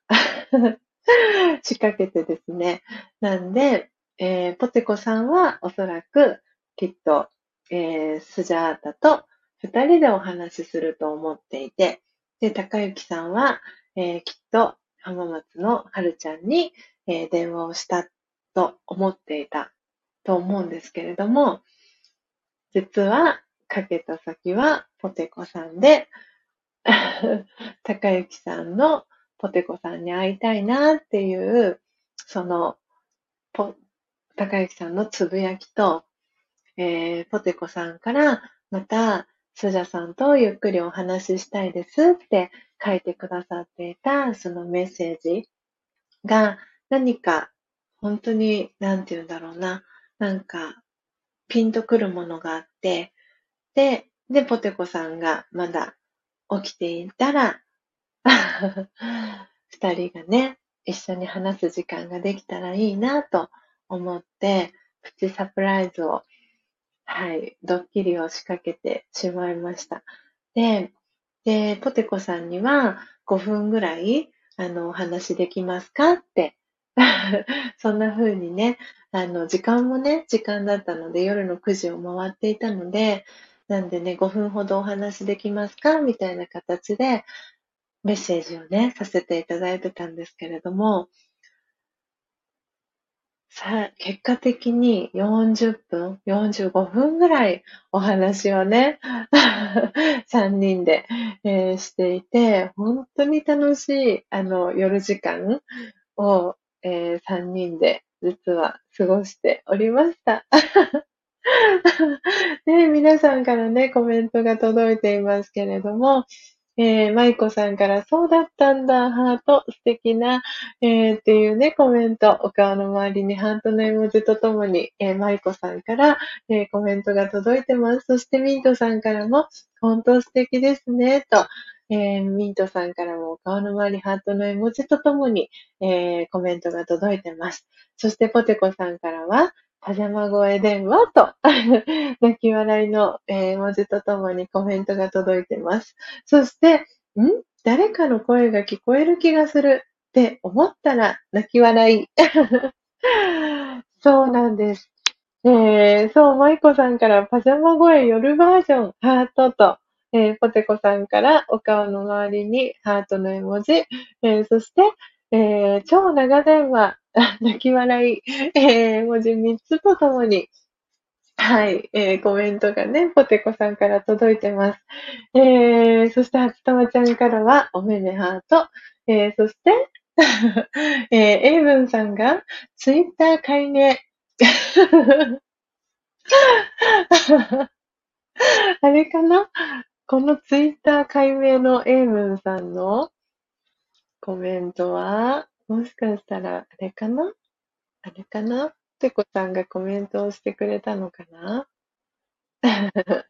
仕掛けてですね。なんで、えー、ポテコさんはおそらくきっと、えー、スジャータと二人でお話しすると思っていて、で、高幸さんは、えー、きっと浜松の春ちゃんに、えー、電話をしたと思っていたと思うんですけれども、実はかけた先はポテコさんで、高幸さんのポテコさんに会いたいなっていう、その、ポ、高幸さんのつぶやきと、えー、ポテコさんからまたスジャさんとゆっくりお話ししたいですって書いてくださっていたそのメッセージが何か本当に、なんて言うんだろうな、なんかピンとくるものがあって、で、で、ポテコさんがまだ起きていたら、二人がね、一緒に話す時間ができたらいいなと思って、プチサプライズをはい、ドッキリを仕掛けてしまいました。で、で、ポテコさんには5分ぐらい、あの、お話できますかって そんな風にね、あの、時間もね、時間だったので、夜の9時を回っていたので、なんでね、5分ほどお話できますかみたいな形で、メッセージをね、させていただいてたんですけれども、さ、結果的に40分、45分ぐらいお話をね、3人で、えー、していて、本当に楽しい、あの、夜時間を、えー、3人で実は過ごしておりました。ね、皆さんからね、コメントが届いていますけれども、えー、イコさんから、そうだったんだ、ハート、素敵な、えー、っていうね、コメント、お顔の周りにハートの絵文字とともに、えー、イコさんから、えー、コメントが届いてます。そしてミントさんからも、本当素敵ですね、と、えー、ミントさんからもお顔の周りハートの絵文字とともに、えー、コメントが届いてます。そしてポテコさんからは、パジャマ声電話と 泣き笑いの、えー、文字とともにコメントが届いてます。そして、ん？誰かの声が聞こえる気がするって思ったら泣き笑い。そうなんです。えー、そう、舞子さんからパジャマ声夜バージョン、ハートと、えー、ポテコさんからお顔の周りにハートの絵文字、えー、そして、えー、超長電話、泣き笑い、えー、文字3つとともに、はい、えー、コメントがね、ポテコさんから届いてます。えー、そして、初玉ちゃんからは、おめめハート、えー、そして、えー、エイブンさんが、ツイッター解明。あれかな？このツイッター解明のエイブンさんのコメントは、もしかしたら、あれかな？あれかな？てこさんがコメントをしてくれたのかな？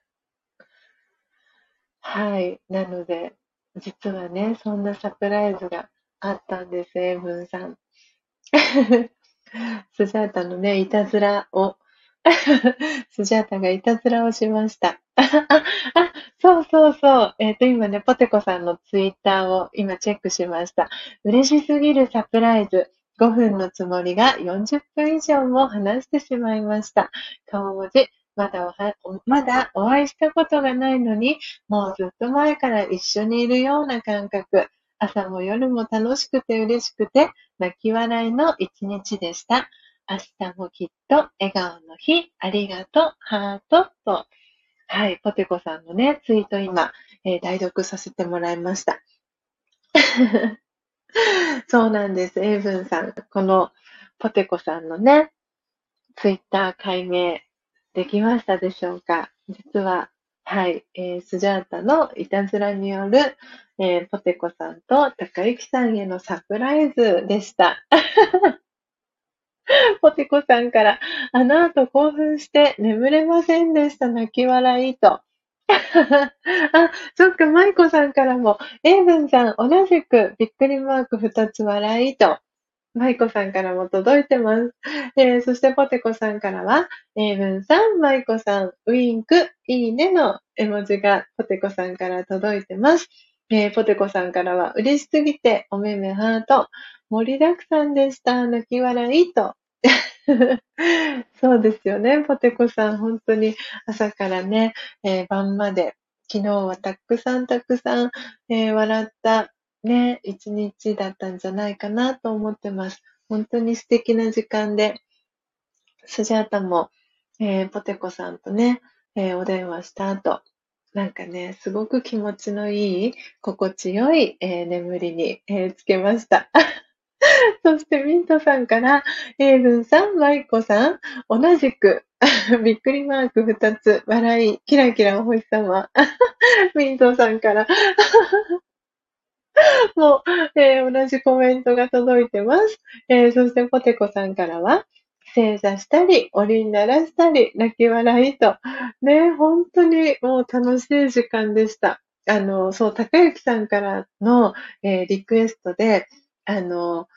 はい。なので、実はね、そんなサプライズがあったんです、エブンさん。スジャータのね、いたずらを スジャータがいたずらをしました。あ、そうそうそう。えっ、と、今ね、ポテコさんのツイッターを今チェックしました。嬉しすぎるサプライズ。5分のつもりが40分以上も話してしまいました。顔文字。まだおは、まだお会いしたことがないのに、もうずっと前から一緒にいるような感覚。朝も夜も楽しくて嬉しくて、泣き笑いの一日でした。明日もきっと笑顔の日、ありがとう、ハートと、はい、ポテコさんのね、ツイート今、えー、代読させてもらいました。そうなんです、エイブンさん。このポテコさんのね、ツイッター解明できましたでしょうか？実は、はい、えー、スジャータのいたずらによる、えー、ポテコさんと高之さんへのサプライズでした。ポテコさんから、あの後興奮して眠れませんでした、泣き笑いと。あ、そっか、マイコさんからも、エイブンさん、同じく、びっくりマーク二つ笑いと、マイコさんからも届いてます。えー、そしてポテコさんからは、エイブンさん、マイコさん、ウインク、いいねの絵文字がポテコさんから届いてます。えー、ポテコさんからは、嬉しすぎて、おめめハート、盛りだくさんでした、泣き笑いと、そうですよね。ポテコさん、本当に朝からね、えー、晩まで、昨日はたくさんたくさん、えー、笑ったね、一日だったんじゃないかなと思ってます。本当に素敵な時間で、スジャータも、えー、ポテコさんとね、えお電話した後、なんかね、すごく気持ちのいい、心地よい、え眠りに、えつけました。そしてミントさんから、エイブンさん、マイコさん、同じく、びっくりマーク二つ、笑い、キラキラお星様。ミントさんからもう、えー、同じコメントが届いてます。えー、そしてポテコさんからは、正座したり、おりん鳴らしたり、泣き笑いと。ね、本当にもう楽しい時間でした。あの、そう、高之さんからの、えー、リクエストで、あの、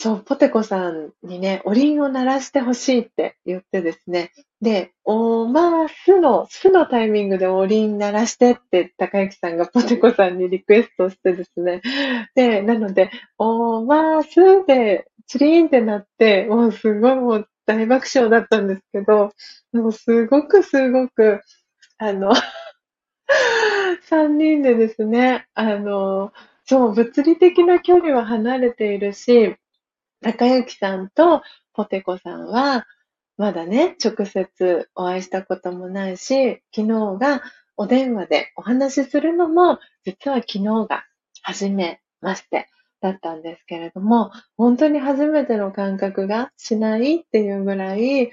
そう、ポテコさんにね、おりんを鳴らしてほしいって言ってですね。で、おま、すの、すのタイミングでおりん鳴らしてって高之さんがポテコさんにリクエストしてですね。で、なので、おま、すで、チリーンってなって、もうすごいもう大爆笑だったんですけど、もうすごくすごく、あの 三人でですね、あの、そう、物理的な距離は離れているし、高之さんとポテコさんは、まだね、直接お会いしたこともないし、昨日がお電話でお話しするのも、実は昨日が初めましてだったんですけれども、本当に初めての感覚がしないっていうぐらい、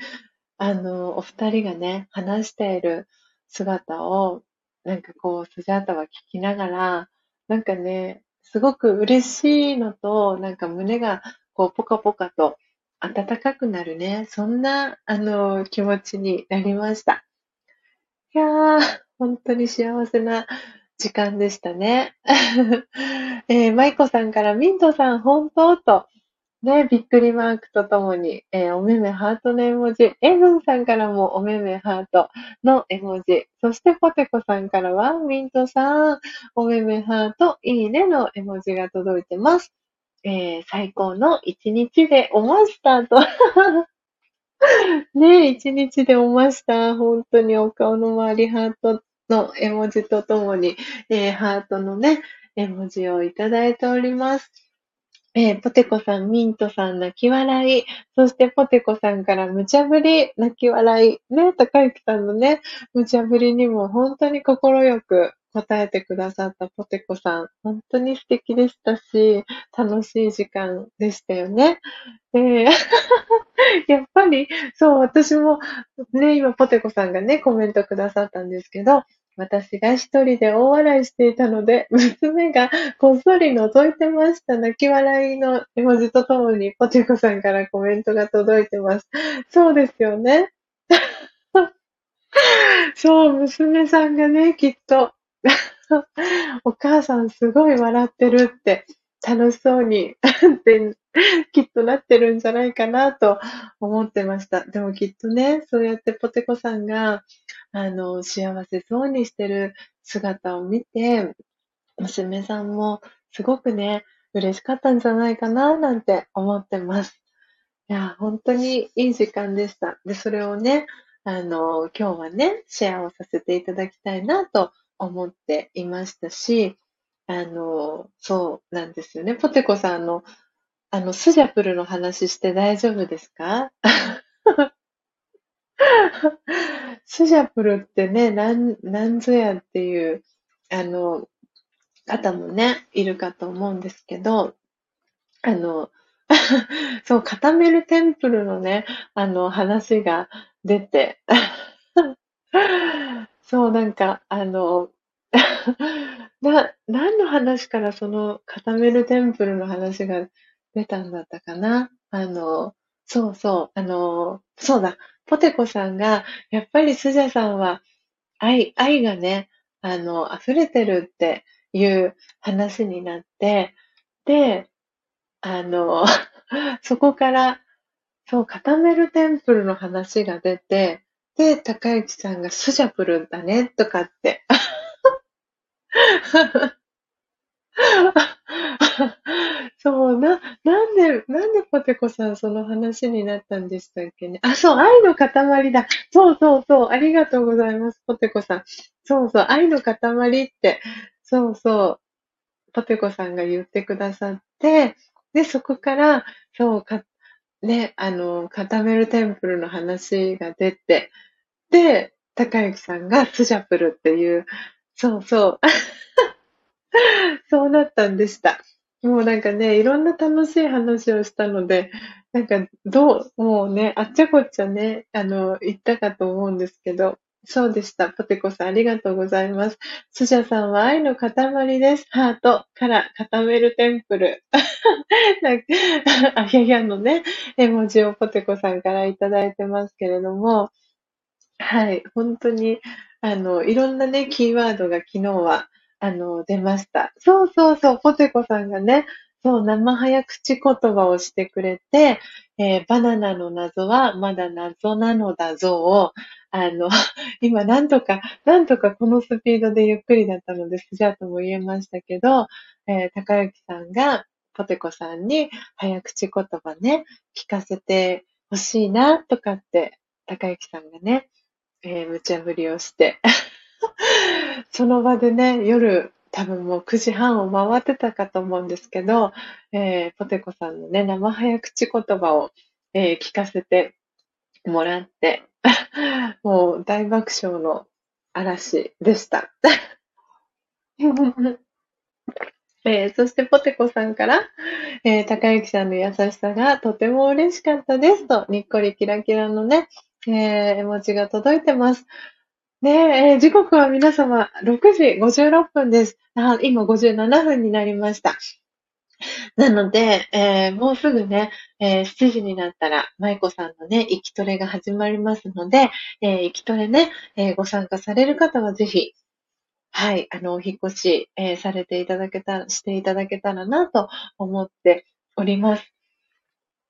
あの、お二人がね、話している姿を、なんかこう、スジャータは聞きながら、なんかね、すごく嬉しいのと、なんか胸がこう、ポカポカと暖かくなるね、そんな、あの、気持ちになりました。いやー、本当に幸せな時間でしたね。えー、マイコさんからミントさん本当と、ね、びっくりマークとともに、えー、おめめハートの絵文字、エブンさんからもおめめハートの絵文字、そしてポテコさんからは、ミントさん、おめめハート、いいねの絵文字が届いてます。えー、最高の一日でおましたと ねえ、一日でおました。本当にお顔の周りハートの絵文字とともに、えー、ハートのね、絵文字をいただいております。えー、ポテコさん、ミントさん、泣き笑い。そして、ポテコさんから無茶ぶり、泣き笑い。ね、高之さんのね、無茶ぶりにも本当に心よく答えてくださったポテコさん。本当に素敵でしたし、楽しい時間でしたよね。えー、やっぱり、そう、私も、ね、今、ポテコさんがね、コメントくださったんですけど、私が一人で大笑いしていたので、娘がこっそり覗いてました。泣き笑いの絵文字とともに、ポテコさんからコメントが届いてます。そうですよね。そう、娘さんがね、きっと、お母さんすごい笑ってるって、楽しそうにってきっとなってるんじゃないかなと思ってました。でもきっとね、そうやってポテコさんが、あの、幸せそうにしてる姿を見て、娘さんもすごくね、嬉しかったんじゃないかな、なんて思ってます。いや、本当にいい時間でした。で、それをね、あの、今日はね、シェアをさせていただきたいなと思っていましたし、あの、そうなんですよね。ポテコさんのあの、スジャプルの話して大丈夫ですか？スジャプルってね、なん、なんぞやっていう、あの、方もね、いるかと思うんですけど、あの、そう、固めるテンプルのね、あの、話が出て、そう、なんか、あの、な、何の話からその固めるテンプルの話が出たんだったかな？あの、そうそう、あの、そうだ、ポテコさんが、やっぱりスジャさんは、愛、愛がね、あの、溢れてるっていう話になって、で、あの、そこから、そう、固めるテンプルの話が出て、で、高之さんがスジャプルだね、とかって。そう、な、なんで、なんでポテコさんその話になったんでしたっけね。あ、そう、愛の塊だ。そうそうそう、ありがとうございます、ポテコさん。そうそう、愛の塊って、そうそう、ポテコさんが言ってくださって、で、そこから、そう、か、ね、あの、固めるテンプルの話が出て、で、高之さんがスジャプルっていう、そうそう、そうなったんでした。もうなんかね、いろんな楽しい話をしたので、なんかどう、もうね、あっちゃこっちゃね、あの、言ったかと思うんですけど、そうでした。ポテコさん、ありがとうございます。スジャさんは愛の塊です。ハートから固めるテンプル。なんかあややのね、絵文字をポテコさんからいただいてますけれども、はい、本当に、あの、いろんなね、キーワードが昨日はあの、出ました。そうそうそう、ポテコさんがね、そう、生早口言葉をしてくれて、えー、バナナの謎はまだ謎なのだぞを、あの、今なんとか、なんとかこのスピードでゆっくりだったので、スジャートも言えましたけど、えー、高之さんがポテコさんに早口言葉ね、聞かせてほしいな、とかって、高之さんがね、えー、無茶ぶりをして。その場でね、夜、多分もう9時半を回ってたかと思うんですけど、えー、ポテコさんのね、生早口言葉を、えー、聞かせてもらって、もう大爆笑の嵐でした。えー、そしてポテコさんから、えー、高之さんの優しさがとても嬉しかったですと、にっこりキラキラのね、えー、絵文字が届いてます。ねえ、時刻は皆様6時56分です。あ今57分になりました。なので、えー、もうすぐね、えー、7時になったら、舞子さんのね、生きトレが始まりますので、えー、生きトレね、えー、ご参加される方はぜひ、はい、あの、お引越し、えー、されていただけた、していただけたらなと思っております。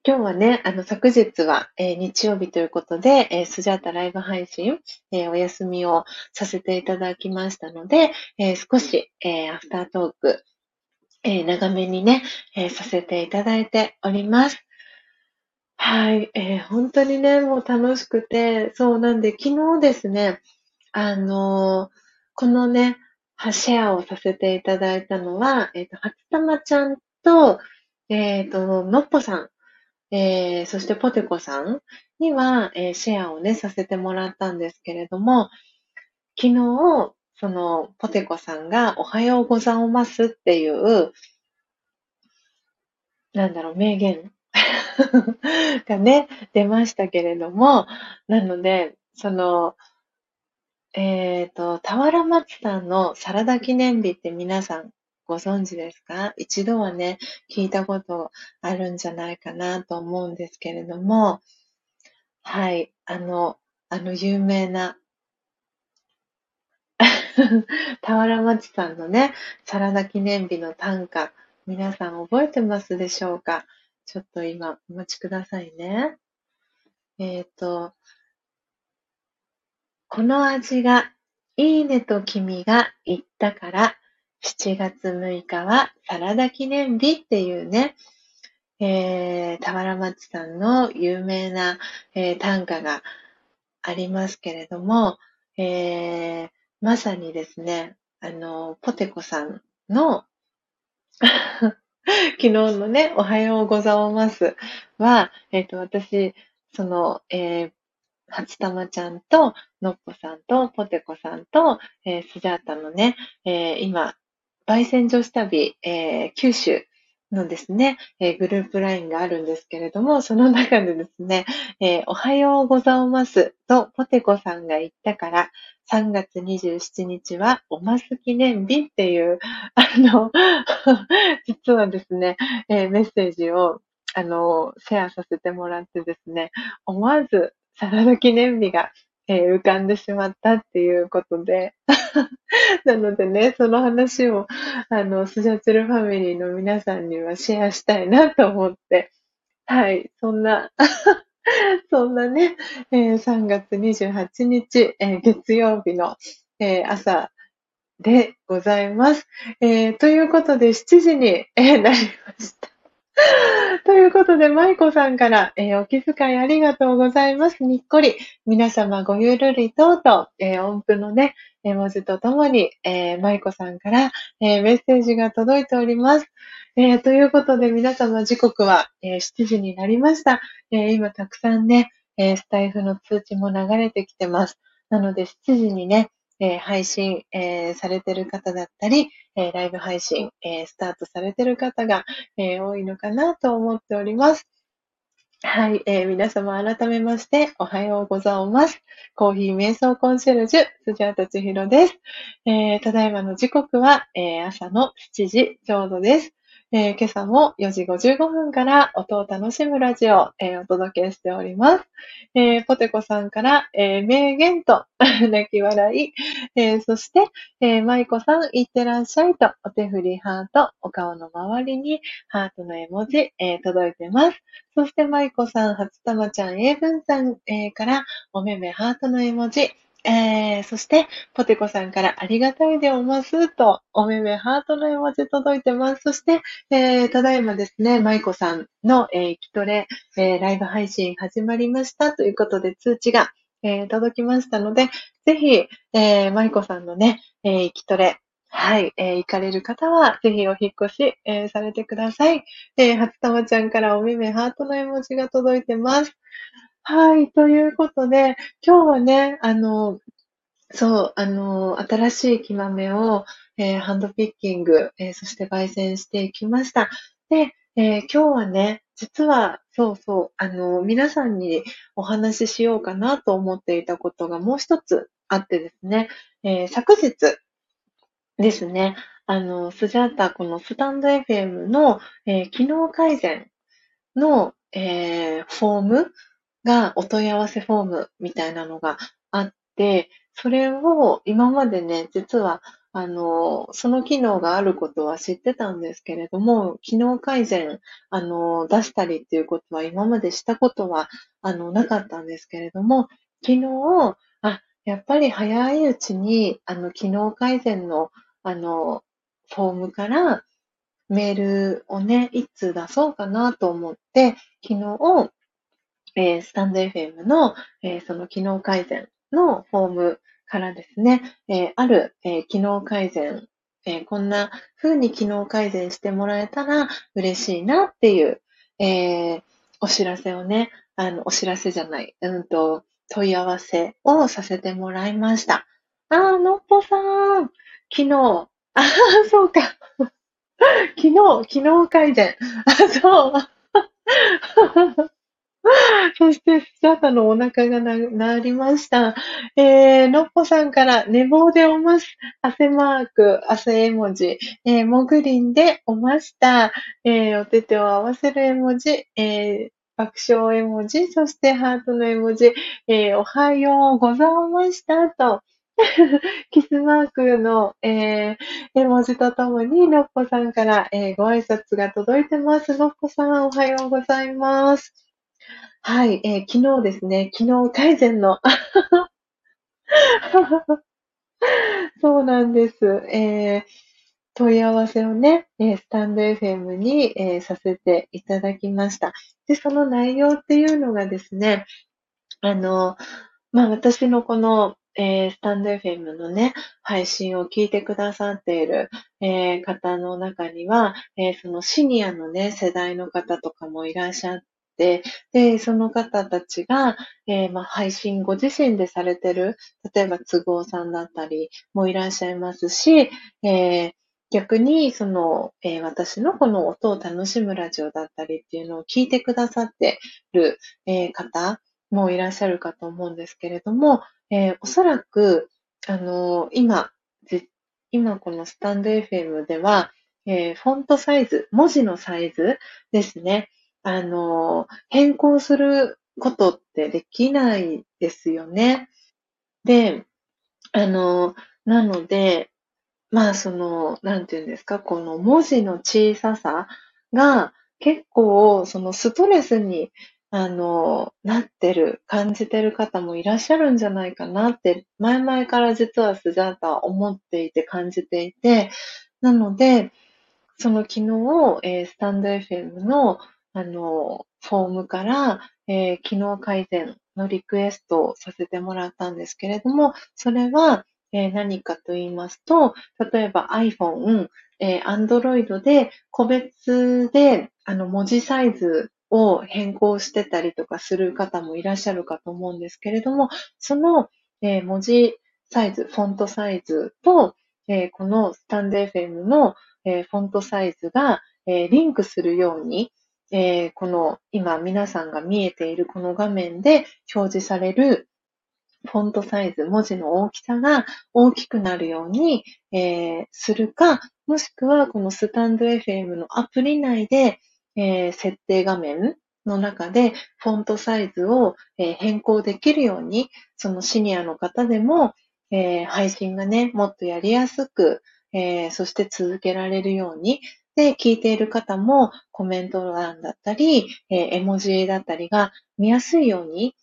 今日はね、あの、昨日は、えー、日曜日ということで、えー、スジャータライブ配信、えー、お休みをさせていただきましたので、え少し、えアフタートーク、え長めにね、えさせていただいております。はい、え、本当にね、もう楽しくて、そうなんで、昨日ですね、あのこのね、シェアをさせていただいたのは、えっ、と、初玉ちゃんと、えっ、と、のっぽさん、えー、そしてポテコさんには、えーシェアをね、させてもらったんですけれども、昨日、その、ポテコさんがおはようございますっていう、なんだろう、名言 がね、出ましたけれども、なので、その、えっ、と、俵町さんのサラダ記念日って皆さんご存知ですか？一度はね、聞いたことあるんじゃないかなと思うんですけれども、はい、あの、あの有名な 俵町さんのね、サラダ記念日の短歌、皆さん覚えてますでしょうか？ちょっと今、お待ちくださいね。えっ、ー、と、この味がいいねと君が言ったから、7月6日はサラダ記念日っていうね、えー、田原町さんの有名な、えー、短歌がありますけれども、えー、まさにですね、あの、ポテコさんの 昨日のね、おはようございますは、えっ、ー、と、私、その、えー、初玉ちゃんと、のっぽさんと、ポテコさんと、えー、スジャータのね、えー、今、焙煎女子旅、えー、九州のですね、えー、グループ LINE があるんですけれども、その中でですね、えー、おはようございますとポテコさんが言ったから、3月27日はおます記念日っていう、あの、実はですね、えー、メッセージを、あの、シェアさせてもらってですね、思わずサラダ記念日が、えー、浮かんでしまったっていうことで、なのでね、その話を、あの、スジャチルファミリーの皆さんにはシェアしたいなと思って、はい、そんな そんなね、えー、3月28日、えー、月曜日の、えー、朝でございます。えー、ということで7時に、え、なりました。ということで、舞子さんから、えー、お気遣いありがとうございます。にっこり。皆様ごゆるりとうと、えー、音符のね、絵文字とともに、えー、舞子さんから、え、メッセージが届いております。え、ということで、皆様時刻は、え、7時になりました。え、今たくさんね、え、スタイフの通知も流れてきてます。なので、7時にね、えー、配信、えー、されてる方だったり、えー、ライブ配信、えスタートされてる方が、え多いのかなと思っております。はい、え、皆様改めましておはようございます。コーヒー瞑想コンシェルジュ、辻畑千尋です。え、ただいまの時刻は、え、朝の7時ちょうどです。えー、今朝も4時55分から音を楽しむラジオを、えー、お届けしております。えー、ポテコさんから、え名言と 泣き笑い、えそして、えー、マイコさんいってらっしゃいとお手振りハート、お顔の周りにハートの絵文字、え届いてます。そして、マイコさん、初玉ちゃん、英文さん、えからおめめハートの絵文字、えー、そして、ポテコさんからありがたいでおますと、おめめハートの絵文字届いてます。そして、えー、ただいまですね、マイコさんの、えー、キトレ、えー、ライブ配信始まりましたということで通知が、え、届きましたので、ぜひ、えー、マイコさんのね、えー、キトレ、はい、えー、行かれる方は、ぜひお引越し、えー、されてください。えー、初玉ちゃんからおめめハートの絵文字が届いてます。はい、ということで、今日はね、あの、そう、あの、新しい木豆を、えー、ハンドピッキング、えー、そして焙煎していきました。で、えー、今日はね、実は、そうそう、あの、皆さんにお話ししようかなと思っていたことがもう一つあってですね、え昨日ですね、あの、スジャータ、このスタンド FM の、え機能改善の、えフォームがお問い合わせフォームみたいなのがあって、それを今までね、実は、あの、その機能があることは知ってたんですけれども、機能改善、あの、出したりっていうことは今までしたことは、あの、なかったんですけれども、昨日、あ、やっぱり早いうちに、あの、機能改善の、あの、フォームからメールをね、いつ出そうかなと思って、昨日、えー、スタンド FM の、えー、その機能改善のフォームからですね、えー、ある、え機能改善、えこんな風に機能改善してもらえたら嬉しいなっていう、えお知らせをね、あの、お知らせじゃない、うんと、問い合わせをさせてもらいました。あー、のっぽさん、昨日、あー、そうか。昨日、昨日改善。あ、そう。そして、スジャタのお腹がな、なりました。えー、のっぽさんから、寝坊でおます。汗マーク、汗絵文字、えー、もぐりんでおました。えー、お手手を合わせる絵文字、えー、爆笑絵文字、そしてハートの絵文字、えー、おはようございましたと、キスマークの、えー、絵文字とともに、のっぽさんから、えー、ご挨拶が届いてます。のっぽさん、おはようございます。はい、えー、昨日ですね、昨日改善の そうなんです。えー、問い合わせをね、えスタンド FM に、えさせていただきました。で、その内容っていうのがですね、あの、まあ、私のこのえー、スタンド FM のね、配信を聞いてくださっている、えー、方の中には、えー、そのシニアのね、世代の方とかもいらっしゃって、で、その方たちが、えまあ、配信ご自身でされてる、例えば都合さんだったりもいらっしゃいますし、え逆に、その、え私のこの音を楽しむラジオだったりっていうのを聞いてくださってる、え方もいらっしゃるかと思うんですけれども、えー、おそらく、あの、今、今このスタンド FM では、え、フォントサイズ、文字のサイズですね。あの変更することってできないですよね。で、あのなので、まあその、なんていうんですか、この文字の小ささが結構そのストレスにあの、なってる、感じてる方もいらっしゃるんじゃないかなって、前々から実はスジャータは思っていて感じていて、なので、その昨日、えー、スタンド FM の、あの、フォームから、えー、機能改善のリクエストをさせてもらったんですけれども、それは、えー、何かと言いますと、例えば iPhone、えー、Android で個別であの文字サイズを変更してたりとかする方もいらっしゃるかと思うんですけれども、その、えー、文字サイズ、フォントサイズと、えー、このスタンド FM の、えー、フォントサイズが、えリンクするように、えこの今皆さんが見えているこの画面で表示されるフォントサイズ、文字の大きさが大きくなるように、えするか、もしくはこのスタンド FM のアプリ内で、えー、設定画面の中でフォントサイズを、えー、変更できるように、そのシニアの方でも、えー、配信がね、もっとやりやすく、えそして続けられるように、で、聞いている方もコメント欄だったり、え絵文字だったりが見やすいように、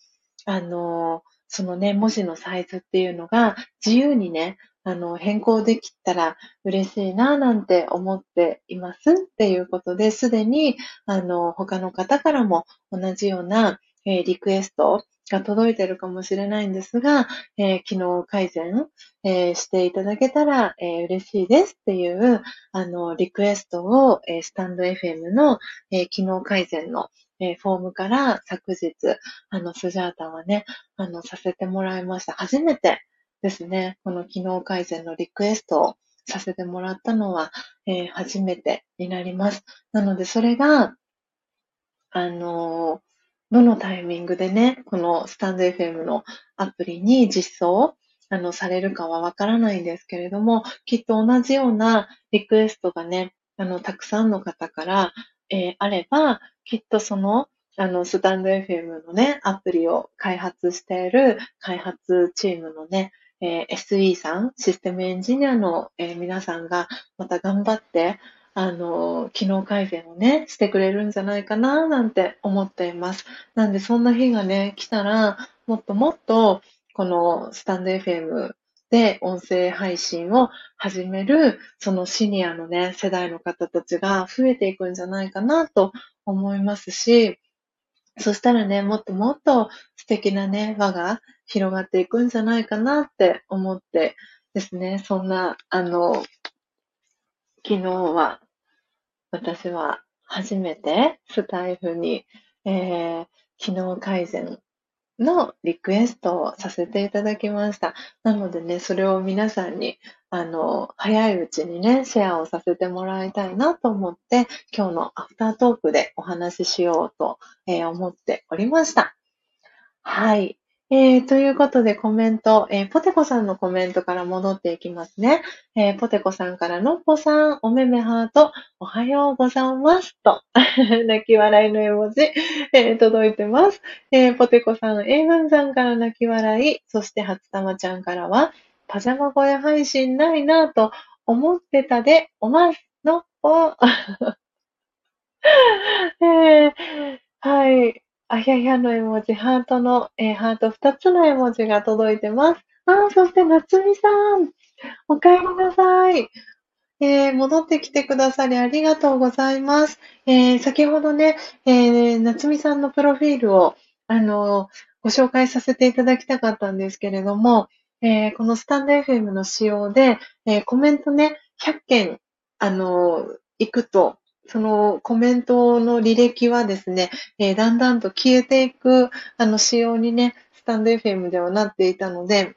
あのそのね、文字のサイズっていうのが自由にね、あの、変更できたら嬉しいな、なんて思っていますっていうことで、すでに、あの、他の方からも同じような、え、リクエストが届いてるかもしれないんですが、えー、機能改善、えー、していただけたら、えー、嬉しいですっていう、あの、リクエストを、え、スタンド FM の、え、機能改善の、え、フォームから昨日、あの、スジャータはね、あの、させてもらいました。初めて、ですね、この機能改善のリクエストをさせてもらったのは、え、初めてになります。なので、それが、あの、どのタイミングでね、このスタンド FM のアプリに実装あの、されるかはわからないんですけれども、きっと同じようなリクエストがね、あの、たくさんの方から、えー、あれば、きっとその、あの、スタンド FM のね、アプリを開発している開発チームのね、えー、SE さん、システムエンジニアの、えー、皆さんがまた頑張って、あの、機能改善をね、してくれるんじゃないかな、なんて思っています。なんで、そんな日がね、来たら、もっともっと、このスタンド FM で音声配信を始める、そのシニアのね、世代の方たちが増えていくんじゃないかなと思いますし、そしたらね、もっともっと素敵なね、輪が広がっていくんじゃないかなって思ってですね、そんな、あの、昨日は、私は初めてスタイフに、えー、機能改善のリクエストをさせていただきました。なのでね、それを皆さんに、あの、早いうちにね、シェアをさせてもらいたいなと思って、今日のアフタートークでお話ししようと、えー、思っておりました。はい。えー、ということでコメント、えー、ポテコさんのコメントから戻っていきますね。えー、ポテコさんからのっぽさん、おめめハート、おはようございますと、泣き笑いの絵文字、えー、届いてます。えー、ポテコさん、英文さんから泣き笑い、そして初玉ちゃんからは、パジャマ小屋配信ないなぁと思ってたで、おますのっぽ。えー、はい。あひゃひゃの絵文字、ハートの、えー、ハート2つの絵文字が届いてます。あ、そして夏美さん、お帰りなさい。えー、戻ってきてくださりありがとうございます。えー、先ほどね、えー、夏美さんのプロフィールを、あのご紹介させていただきたかったんですけれども、えこのスタンド FM の仕様で、えコメントね、100件、あの行くと、そのコメントの履歴はですね、えー、だんだんと消えていく、あの、仕様にね、スタンド FM ではなっていたので、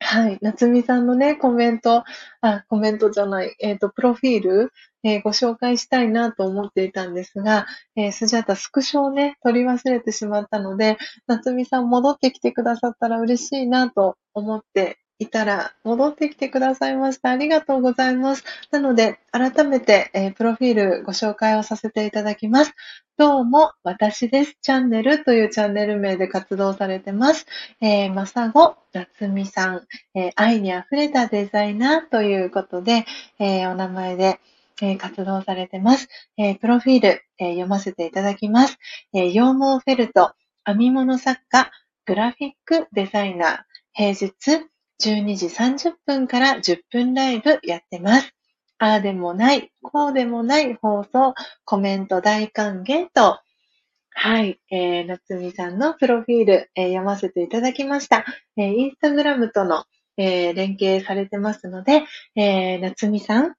はい。夏美さんのね、コメント、あ、コメントじゃない、えっ、ー、と、プロフィール、えー、ご紹介したいなと思っていたんですが、えー、スジャタスクショをね、取り忘れてしまったので、夏美さん戻ってきてくださったら嬉しいなと思っていたら戻ってきてくださいました。ありがとうございます。なので、改めて、えー、プロフィールご紹介をさせていただきます。どうも、私です。チャンネルというチャンネル名で活動されてます。えー、まさご、なつみさん、えー、愛に溢れたデザイナーということで、えー、お名前で、え、活動されてます。え、プロフィール、え、読ませていただきます。えー、羊毛フェルト、編み物作家、グラフィックデザイナー、平日、12時30分から10分ライブやってます。ああでもない、こうでもない放送、コメント大歓迎と、はい、えー、夏美さんのプロフィール、えー、読ませていただきました。えー、インスタグラムとの、えー、連携されてますので、えー、夏美さん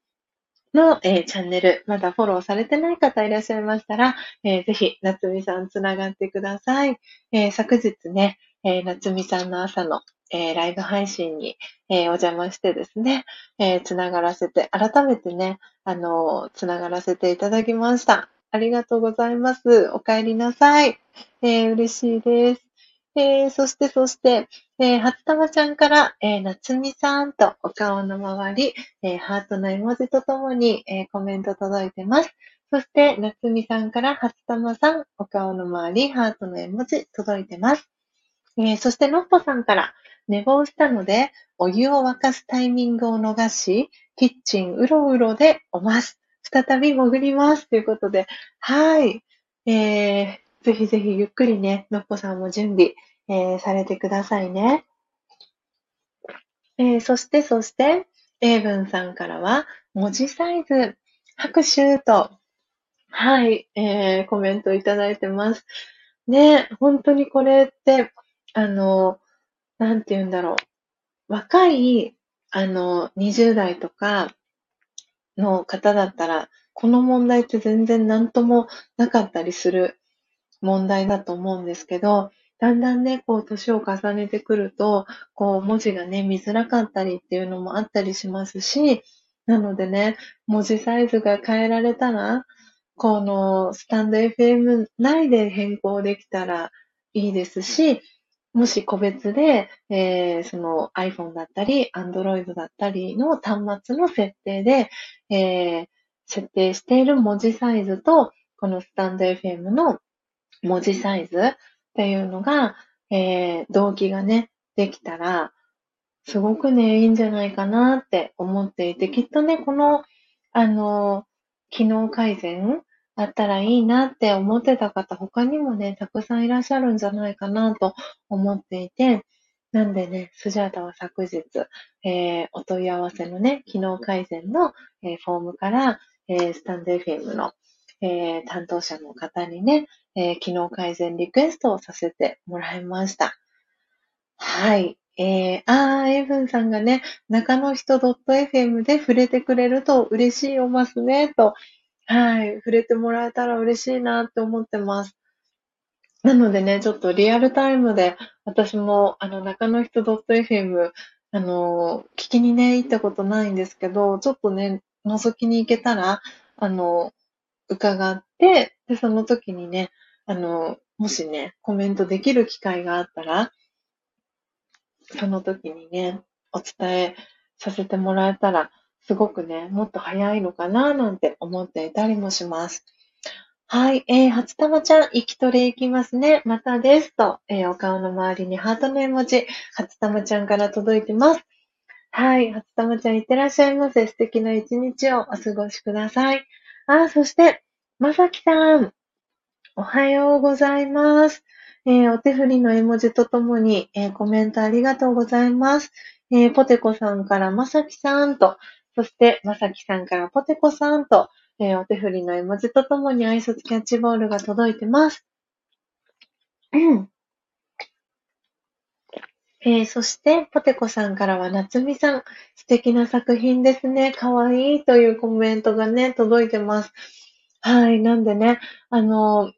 の、えー、チャンネル、まだフォローされてない方いらっしゃいましたら、えー、ぜひ、夏美さんつながってください。えー、昨日ね、えー、夏美さんの朝のえー、ライブ配信に、えー、お邪魔してですね、えー、つながらせて、改めてね、あのつながらせていただきました。ありがとうございます。お帰りなさい。えー、嬉しいです。えー、そして、そして、えー、初玉ちゃんから、えー、夏美さんとお顔の周り、えー、ハートの絵文字とともに、えー、コメント届いてます。そして、夏美さんから初玉さん、お顔の周り、ハートの絵文字届いてます。えー、そして、のっぽさんから、寝坊したので、お湯を沸かすタイミングを逃し、キッチンうろうろでおます。再び潜ります。ということで、はい。えー、ぜひぜひゆっくりね、のっぽさんも準備、えー、されてくださいね。えー、そして、そして、英文さんからは、文字サイズ、拍手と、はい、えー、コメントいただいてます。ね、本当にこれって、あの、なんて言うんだろう。若い、あの、20代とかの方だったら、この問題って全然何ともなかったりする問題だと思うんですけど、だんだんね、こう、年を重ねてくると、こう、文字がね、見づらかったりっていうのもあったりしますし、なのでね、文字サイズが変えられたら、このスタンド FM 内で変更できたらいいですし、もし個別で、えー、その iPhone だったり、Android だったりの端末の設定で、えー、設定している文字サイズと、このスタンド FM の文字サイズっていうのが、えー、動機がね、できたら、すごくね、いいんじゃないかなって思っていて、きっとね、この、あの、機能改善あったらいいなって思ってた方、他にもね、たくさんいらっしゃるんじゃないかなと思っていて、なんでね、スジャータは昨日、えー、お問い合わせのね、機能改善の、えー、フォームから、えー、スタンド FM の、えー、担当者の方にね、えー、機能改善リクエストをさせてもらいました。はい。えー、あー、エイブンさんがね、中の人 .fm で触れてくれると嬉しいおますね、と。はい。触れてもらえたら嬉しいなって思ってます。なのでね、ちょっとリアルタイムで、私も、あの、中の人 .fm、あの、聞きにね、行ったことないんですけど、ちょっとね、覗きに行けたら、あの、伺って、で、その時にね、あの、もしね、コメントできる機会があったら、その時にね、お伝えさせてもらえたら、すごくね、もっと早いのかななんて思っていたりもします。はい。えー、初玉ちゃん、生きとれいきますね。またですと、えー、お顔の周りにハートの絵文字、初玉ちゃんから届いてます。はい。初玉ちゃん、いってらっしゃいませ。素敵な一日をお過ごしください。あ、そして、まさきさん、おはようございます。えー、お手振りの絵文字とともに、えー、コメントありがとうございます。えー、ポテコさんからまさきさんと、そしてまさきさんからポテコさんと、えー、お手振りの絵文字とともに挨拶キャッチボールが届いてます。うん。えー、そして、ポテコさんからは、夏美さん、素敵な作品ですね。かわいいというコメントがね、届いてます。はい。なんでね、あの、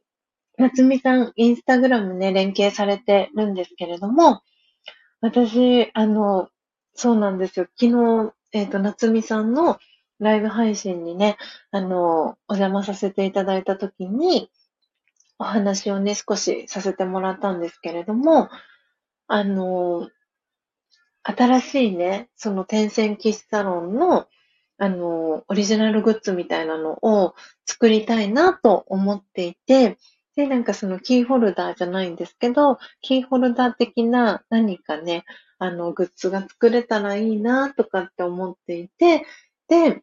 夏美さん、インスタグラムね、連携されてるんですけれども、私、あの、そうなんですよ。昨日、えっ、ー、と、夏美さんのライブ配信にね、あの、お邪魔させていただいたときに、お話をね、少しさせてもらったんですけれども、あの、新しいね、その天線喫茶ロンの、あの、オリジナルグッズみたいなのを作りたいなと思っていて、で、なんかそのキーホルダーじゃないんですけど、キーホルダー的な何かね、あの、グッズが作れたらいいなとかって思っていて、で、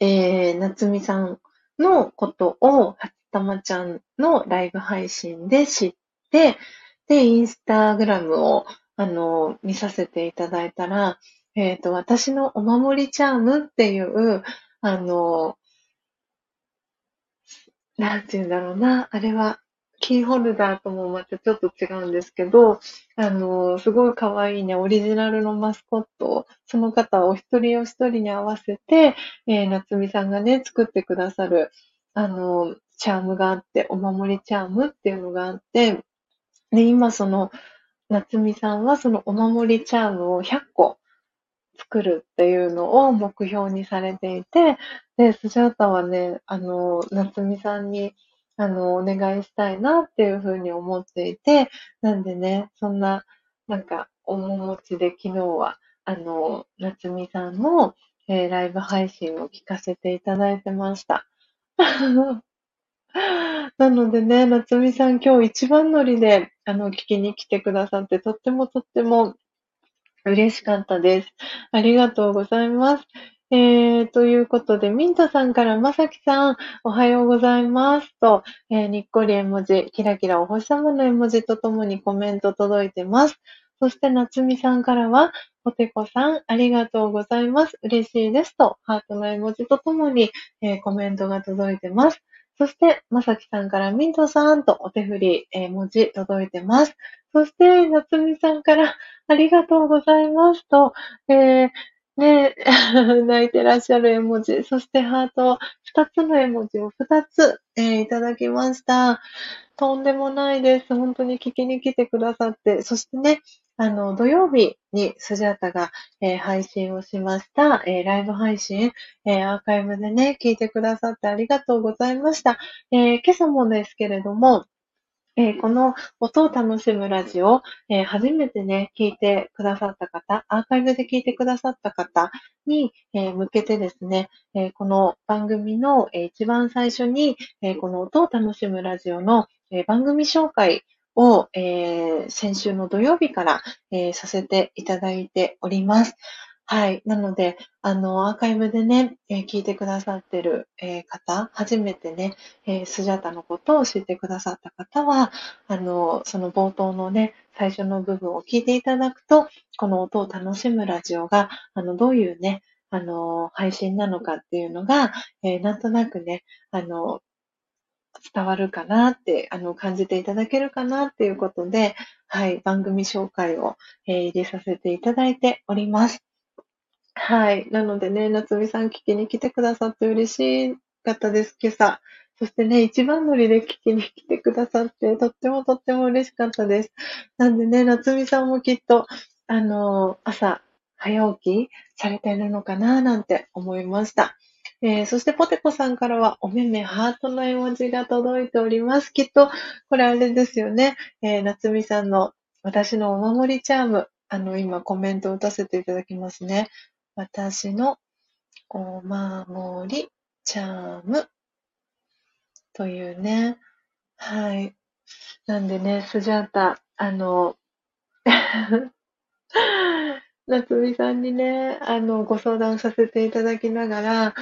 えー、夏美さんのことを、はたまちゃんのライブ配信で知って、で、インスタグラムを、あの、見させていただいたら、えっ、ー、と、私のお守りチャームっていう、あの、なんて言うんだろうな、あれは、キーホルダーともまたちょっと違うんですけど、あの、すごい可愛いね、オリジナルのマスコット。を、その方お一人お一人に合わせて、えー、夏美さんがね、作ってくださる、あの、チャームがあって、お守りチャームっていうのがあって、で、今その、夏美さんはそのお守りチャームを100個作るっていうのを目標にされていて、で、スジャータはね、あの、夏美さんに、あの、お願いしたいなっていうふうに思っていて、なんでね、そんな、なんか、面持ちで昨日は、あの、夏美さんの、えー、ライブ配信を聞かせていただいてました。なのでね、夏美さん今日一番乗りで、あの、聞きに来てくださって、とってもとっても嬉しかったです。ありがとうございます。えー、ということで、ミントさんからまさきさん、おはようございますと、えー、にっこり絵文字、キラキラお星様の絵文字とともにコメント届いてます。そして、なつみさんからは、ポテコさん、ありがとうございます。嬉しいですと、ハートの絵文字とともに、えー、コメントが届いてます。そして、まさきさんからミントさんとお手振り、えー、文字届いてます。そして、なつみさんからありがとうございますと、えー、ね、泣いてらっしゃる絵文字、そしてハート、二つの絵文字を二つ、えー、いただきました。とんでもないです。本当に聞きに来てくださって、そしてね、あの、土曜日にスジャータが、えー、配信をしました、えー、ライブ配信、えー、アーカイブでね、聞いてくださってありがとうございました。え今朝もですけれども、えー、この音を楽しむラジオ、えー、初めてね、聞いてくださった方、アーカイブで聞いてくださった方に、えー、向けてですね、えこの番組の、え一番最初に、えこの音を楽しむラジオの、え番組紹介を、え先週の土曜日から、えさせていただいております。はい。なので、あの、アーカイブでね、えー、聞いてくださってる、えー、方、初めてね、えー、スジャタのことを知ってくださった方は、あの、その冒頭のね、最初の部分を聞いていただくと、この音を楽しむラジオが、あの、どういうね、あの、配信なのかっていうのが、えなんとなくね、あの、伝わるかなって、あの、感じていただけるかなっていうことで、はい、番組紹介を、えー、入れさせていただいております。はい。なのでね、夏美さん聞きに来てくださって嬉しかったです、今朝。そしてね、一番乗りで聞きに来てくださって、とってもとっても嬉しかったです。なんでね、夏美さんもきっと、あの、朝、早起きされてるのかななんて思いました。えー、そしてポテコさんからはおめめハートの絵文字が届いております。きっと、これあれですよね。えー、夏美さんの私のお守りチャーム。あの、今コメントを打たせていただきますね。私のお守りチャームというね。はい。なんでね、スジャータ、あの、夏美さんにね、あの、ご相談させていただきながら、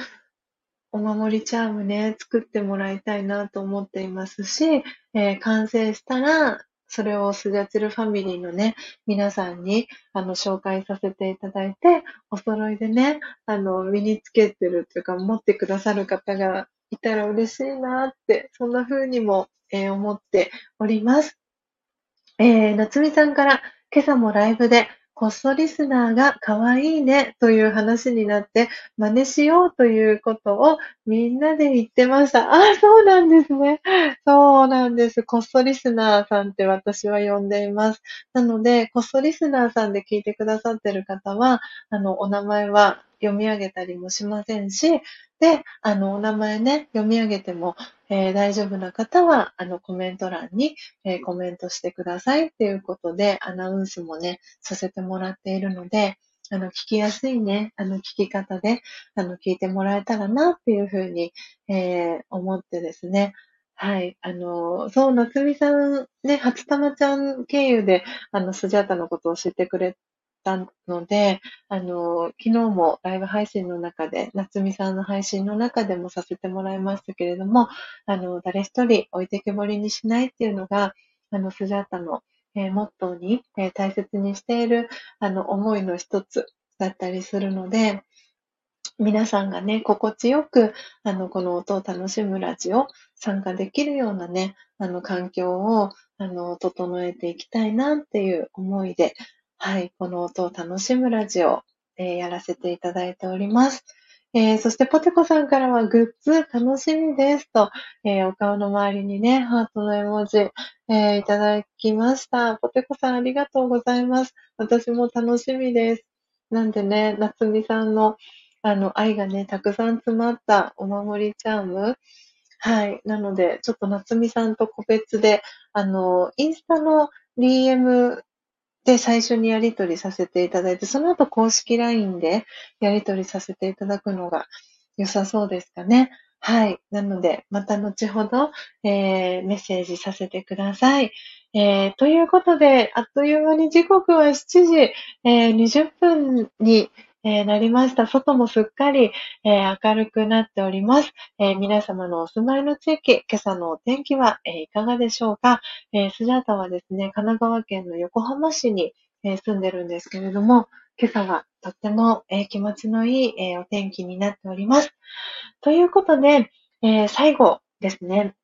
お守りチャームね、作ってもらいたいなと思っていますし、えー、完成したら、それをスジャチルファミリーのね、皆さんに、あの、紹介させていただいて、お揃いでね、あの、身につけてるというか、持ってくださる方がいたら嬉しいなって、そんな風にも、えー、思っております。えー、夏美さんから、今朝もライブでこっそリスナーが可愛いねという話になって、真似しようということをみんなで言ってました。あ、そうなんですね。そうなんです。こっそリスナーさんって私は呼んでいます。なので、こっそリスナーさんで聞いてくださってる方は、あの、お名前は読み上げたりもしませんし、で、あの、お名前ね、読み上げても、えー、大丈夫な方は、あの、コメント欄に、えー、コメントしてくださいっていうことで、アナウンスもね、させてもらっているので、あの、聞きやすいね、あの、聞き方で、あの、聞いてもらえたらなっていうふうに、えー、思ってですね、はい。あの、そう、夏美さん、ね、初玉ちゃん経由で、あの、スジャータのことを知ってくれたので、あの、昨日もライブ配信の中で、夏美さんの配信の中でもさせてもらいましたけれども、あの、誰一人置いてけぼりにしないっていうのが、あの、スジャータの、えー、モットーに、えー、大切にしている、あの、思いの一つだったりするので、皆さんがね、心地よく、あの、この音を楽しむラジオ、参加できるようなね、あの、環境を、あの、整えていきたいなっていう思いで、はい、この音を楽しむラジオ、えー、やらせていただいております。えー、そしてポテコさんからはグッズ楽しみですと、えー、お顔の周りにね、ハートの絵文字、えー、いただきました。ポテコさんありがとうございます。私も楽しみです。なんでね、夏美さんのあの愛がね、たくさん詰まったお守りチャーム。はい。なので、ちょっと夏美さんと個別で、あの、インスタの DM で、最初にやり取りさせていただいて、その後公式 LINE でやり取りさせていただくのが良さそうですかね。はい。なので、また後ほど、えー、メッセージさせてください。えー、ということで、あっという間に時刻は7時、えー、20分にえー、なりました。外もすっかり、えー、明るくなっております、えー、皆様のお住まいの地域、今朝のお天気は、えいかがでしょうか、えスジャータはですね、神奈川県の横浜市に、え住んでるんですけれども、今朝はとっても、え気持ちのいい、えお天気になっております。ということで、え最後ですね、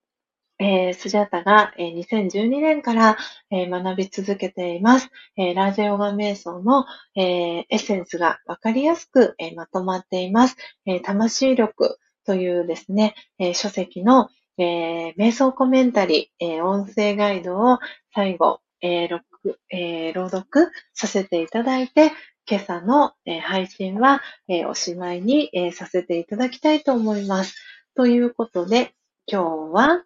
えー、スジャータが、えー、2012年から、えー、学び続けています。えー、ラージェヨガ瞑想の、え、エッセンスがわかりやすく、え、まとまっています。え、魂力というですね、え、書籍の、え、瞑想コメンタリー、え、音声ガイドを最後、えー録え、朗読させていただいて、今朝の、え、配信は、え、おしまいに、え、させていただきたいと思います。ということで、今日は、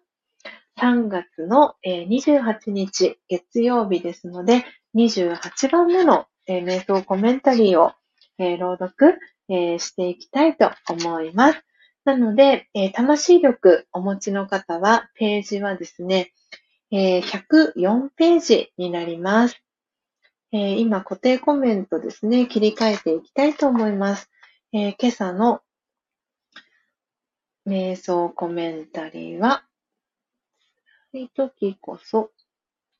3月の28日月曜日ですので、28番目の瞑想コメンタリーを朗読していきたいと思います。なので、魂力お持ちの方は、ページはですね、104ページになります。今、固定コメントですね、切り替えていきたいと思います。今朝の瞑想コメンタリーは、い時こそ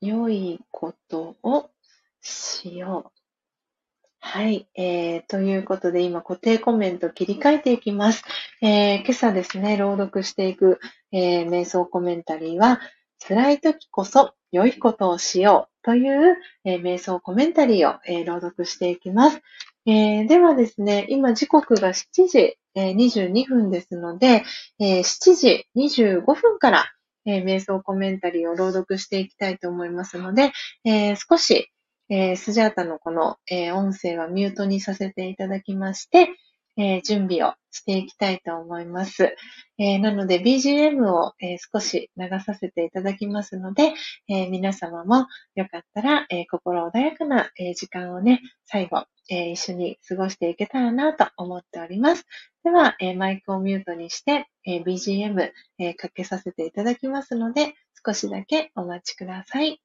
良いことをしよう。はい、えー、ということで今固定コメント切り替えていきます。えー、今朝ですね、朗読していく、えー、瞑想コメンタリーは、辛い時こそ良いことをしようという、えー、瞑想コメンタリーを、えー、朗読していきます。えー、ではですね、今時刻が7時、えー、22分ですので、えー、7時25分から、えー、瞑想コメンタリーを朗読していきたいと思いますので、えー、少し、えー、スジャータのこの、え、音声はミュートにさせていただきまして、えー、準備をしていきたいと思います。えー、なので BGM を、えー、少し流させていただきますので、え皆様もよかったら、え心穏やかな、え時間をね、最後、え一緒に過ごしていけたらなと思っております。では、えマイクをミュートにして、え BGM、えかけさせていただきますので、少しだけお待ちください。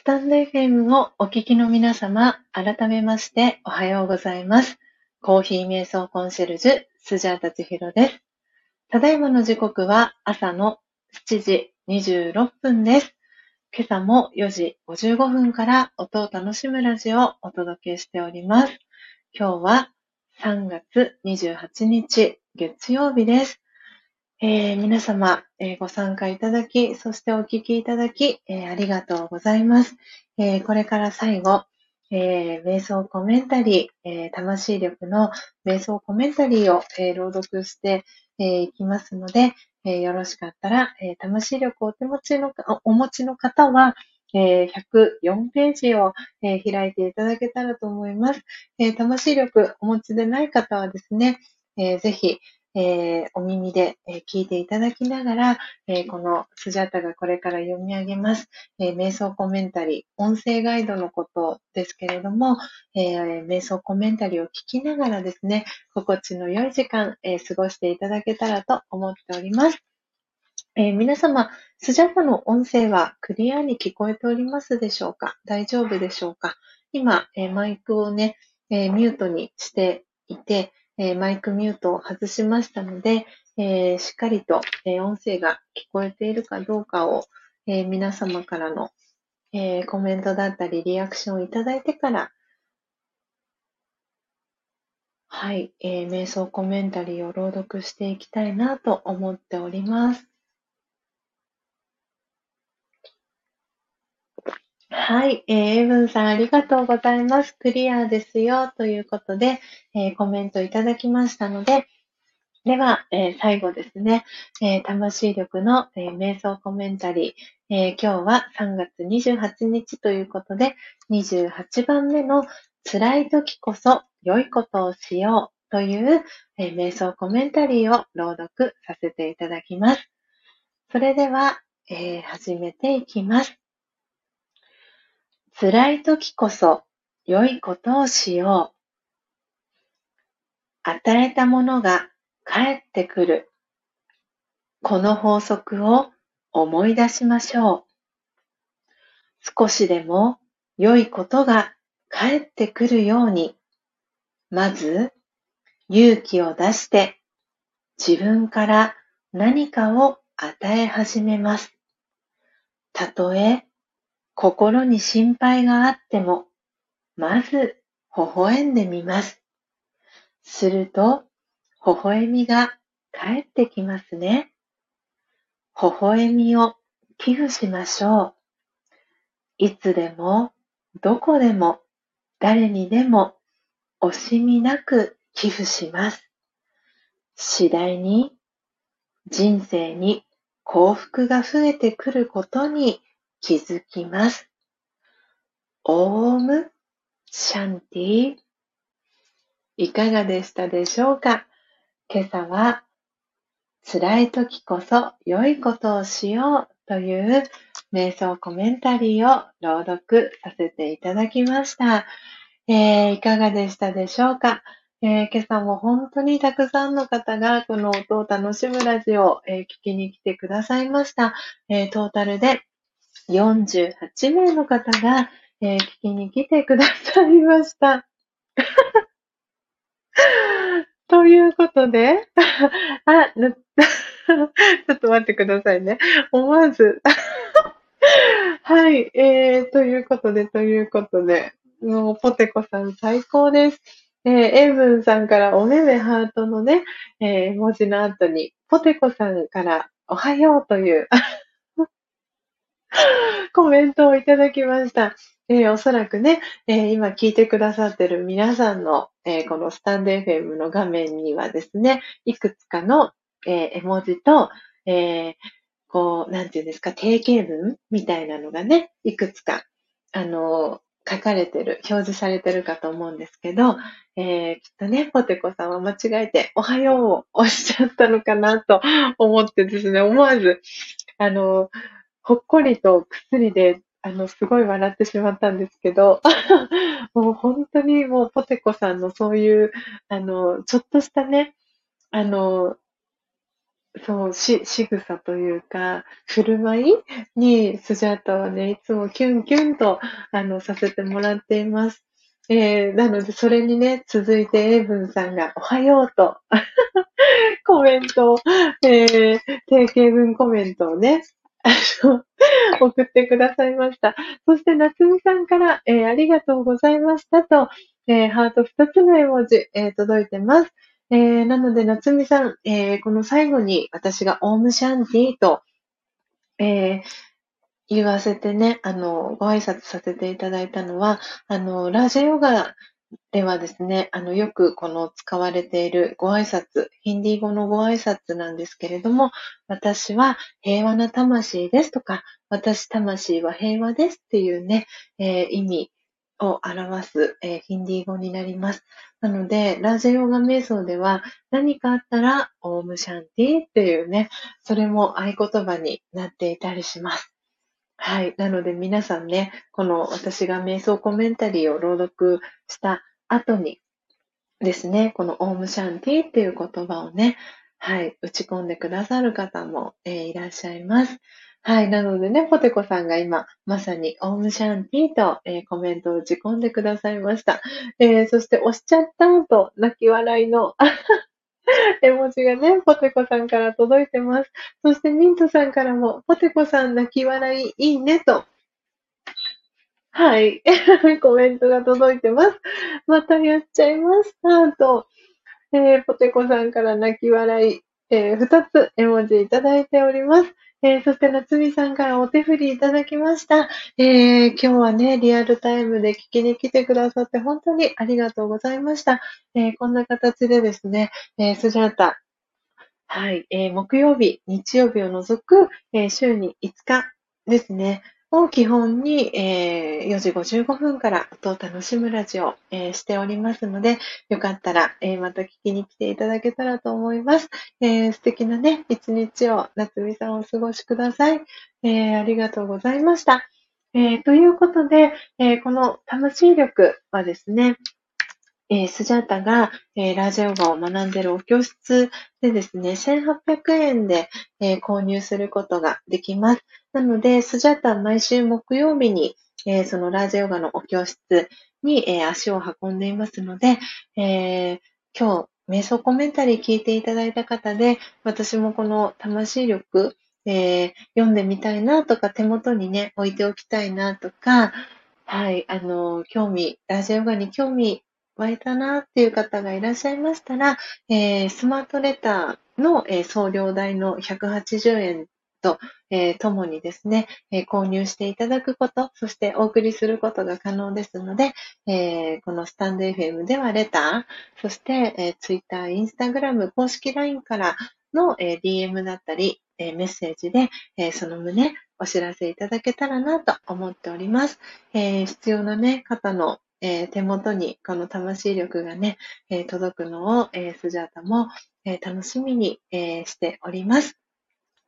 スタンド FM をお聞きの皆様、改めましておはようございます。コーヒー瞑想コンシェルジュ、スジャータチヒロです。ただいまの時刻は朝の7時26分です。今朝も4時55分から音を楽しむラジオをお届けしております。今日は3月28日月曜日です。えー、皆様、えー、ご参加いただき、そしてお聞きいただき、えー、ありがとうございます。えこれから最後、え瞑想コメンタリー、え魂力の瞑想コメンタリーを、え朗読してい、きますので、えよろしかったら、え魂力をお手持ちのお持ちの方は、え104ページを、え開いていただけたらと思います。え魂力お持ちでない方はですね、えぜひ、えー、お耳で、えー、聞いていただきながら、えー、このスジャタがこれから読み上げます、え瞑想コメンタリー、音声ガイドのことですけれども、え瞑想コメンタリーを聞きながらですね、心地の良い時間、え過ごしていただけたらと思っております。え皆様、スジャタの音声はクリアに聞こえておりますでしょうか？大丈夫でしょうか？今、えマイクをね、えミュートにしていて、えー、マイクミュートを外しましたので、えー、しっかりと、え、音声が聞こえているかどうかを、え皆様からの、えコメントだったりリアクションをいただいてからはい、えー、瞑想コメンタリーを朗読していきたいなと思っております。はい、えー、エブンさんありがとうございます。クリアですよということで、えー、コメントいただきましたので、では、えー、最後ですね、えー、魂力の、えー、瞑想コメンタリー、え今日は3月28日ということで、28番目の辛い時こそ良いことをしようという、え、瞑想コメンタリーを朗読させていただきます。それでは、え、始めていきます。辛い時こそ良いことをしよう。与えたものが返ってくる。この法則を思い出しましょう。少しでも良いことが帰ってくるように、まず勇気を出して自分から何かを与え始めます。たとえ心に心配があっても、まず微笑んでみます。すると、微笑みが返ってきますね。微笑みを寄付しましょう。いつでも、どこでも誰にでも惜しみなく寄付します。次第に人生に幸福が増えてくることに気づきます。オームシャンティいかがでしたでしょうか？今朝は辛い時こそ良いことをしようという瞑想コメンタリーを朗読させていただきました。えー、いかがでしたでしょうか、えー、今朝も本当にたくさんの方がこの音を楽しむラジオを、えー、聞きに来てくださいました。えトータルで48名の方が、え聞きに来てくださいました。ということで、あ、ちょっと待ってくださいね。思わずはい、えー、ということで、ということで、もう、ポテコさん最高です。えー、エイブンさんからおめめハートのね、えー、文字の後に、ポテコさんからおはようという コメントをいただきました。えー、おそらくね、えー、今聞いてくださってる皆さんの、えー、このスタンド FM の画面にはですね、いくつかの、え絵文字と、えこう、なんていうんですか、定型文みたいなのがね、いくつか、あの書かれてる、表示されてるかと思うんですけど、えー、きっとね、ポテコさんは間違えて、おはようをおっしゃったのかなと思ってですね、思わず、あの、ほっこりと薬で、あの、すごい笑ってしまったんですけど、もう本当にもうポテコさんのそういう、あの、ちょっとしたね、あの、そう、し、仕草というか、振る舞いに、スジャータはね、いつもキュンキュンと、あの、させてもらっています。えー、なので、それにね、続いて、エイブンさんが、おはようと コメントを、えー、定型文コメントをね、あ の送ってくださいました。そして、夏美さんから、えー、ありがとうございましたと、えー、ハート2つの絵文字、えー、届いてます。えー、なので、夏美さん、えー、この最後に私がオームシャンティと、えー、言わせてね、あの、ご挨拶させていただいたのは、あの、ラージヨガではですね、あの、よくこの使われているご挨拶、ヒンディー語のご挨拶なんですけれども、私は平和な魂ですとか、私魂は平和ですっていうね、えー、意味を表す、えー、ヒンディー語になります。なので、ラジャヨガ瞑想では何かあったら、オームシャンティっていうね、それも合言葉になっていたりします。はい。なので皆さんね、この私が瞑想コメンタリーを朗読した後にですね、このオームシャンティっていう言葉をね、はい、打ち込んでくださる方も、えー、いらっしゃいます。はい。なのでね、ポテコさんが今、まさに、オームシャンティと、えー、コメントを打ち込んでくださいました。えー、そして、押しちゃったと、泣き笑いの 絵文字がね、ポテコさんから届いてます。そして、ミントさんからも、ポテコさん泣き笑いいいねと、はい。コメントが届いてます。またやっちゃいました。と、えー、ポテコさんから泣き笑い、えー、2つ絵文字いただいております。えー、そして夏美さんからお手振りいただきました。えー、今日はね、リアルタイムで聞きに来てくださって本当にありがとうございました。え、こんな形でですね、えスジャータ、はい、え木曜日、日曜日を除く、え週に5日ですね、を基本に、えー、4時55分から音を楽しむラジオ、えー、しておりますので、よかったら、えー、また聞きに来ていただけたらと思います。え、素敵なね、一日を夏美さんお過ごしください。え、ありがとうございました。え、ということで、えー、この魂力はですね、えー、スジャータが、えー、ラージヨガを学んでいるお教室でですね、1800円で、えー、購入することができます。なので、スジャータは毎週木曜日に、えそのラージヨガのお教室に、え足を運んでいますので、え今日、瞑想コメンタリー聞いていただいた方で、私もこの魂力、え読んでみたいなとか、手元にね、置いておきたいなとか、はい、あの、興味、ラジオガに興味湧いたなっていう方がいらっしゃいましたら、えー、スマートレターの、えー、送料代の180円と、えー、ともにですね、えー、購入していただくこと、そしてお送りすることが可能ですので、えー、このスタンド FM ではレター、そして、えー、Twitter、Instagram、公式 LINE からの、えー、DM だったり、えー、メッセージで、えー、その旨お知らせいただけたらなと思っております。えー、必要なね、方のえー、手元にこの魂力がね、えー、届くのを、えー、スジャータも、え楽しみに、えしております。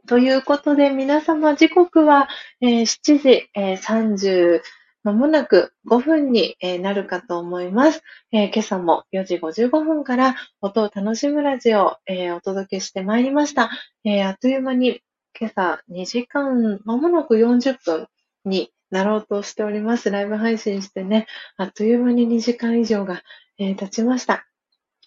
ということで、皆様時刻は、え7時、え30、まもなく5分になるかと思います。え今朝も4時55分から音を楽しむラジオを、えお届けしてまいりました。えあっという間に今朝2時間、まもなく40分になろうとしております。ライブ配信してね、あっという間に2時間以上が、え、経ちました。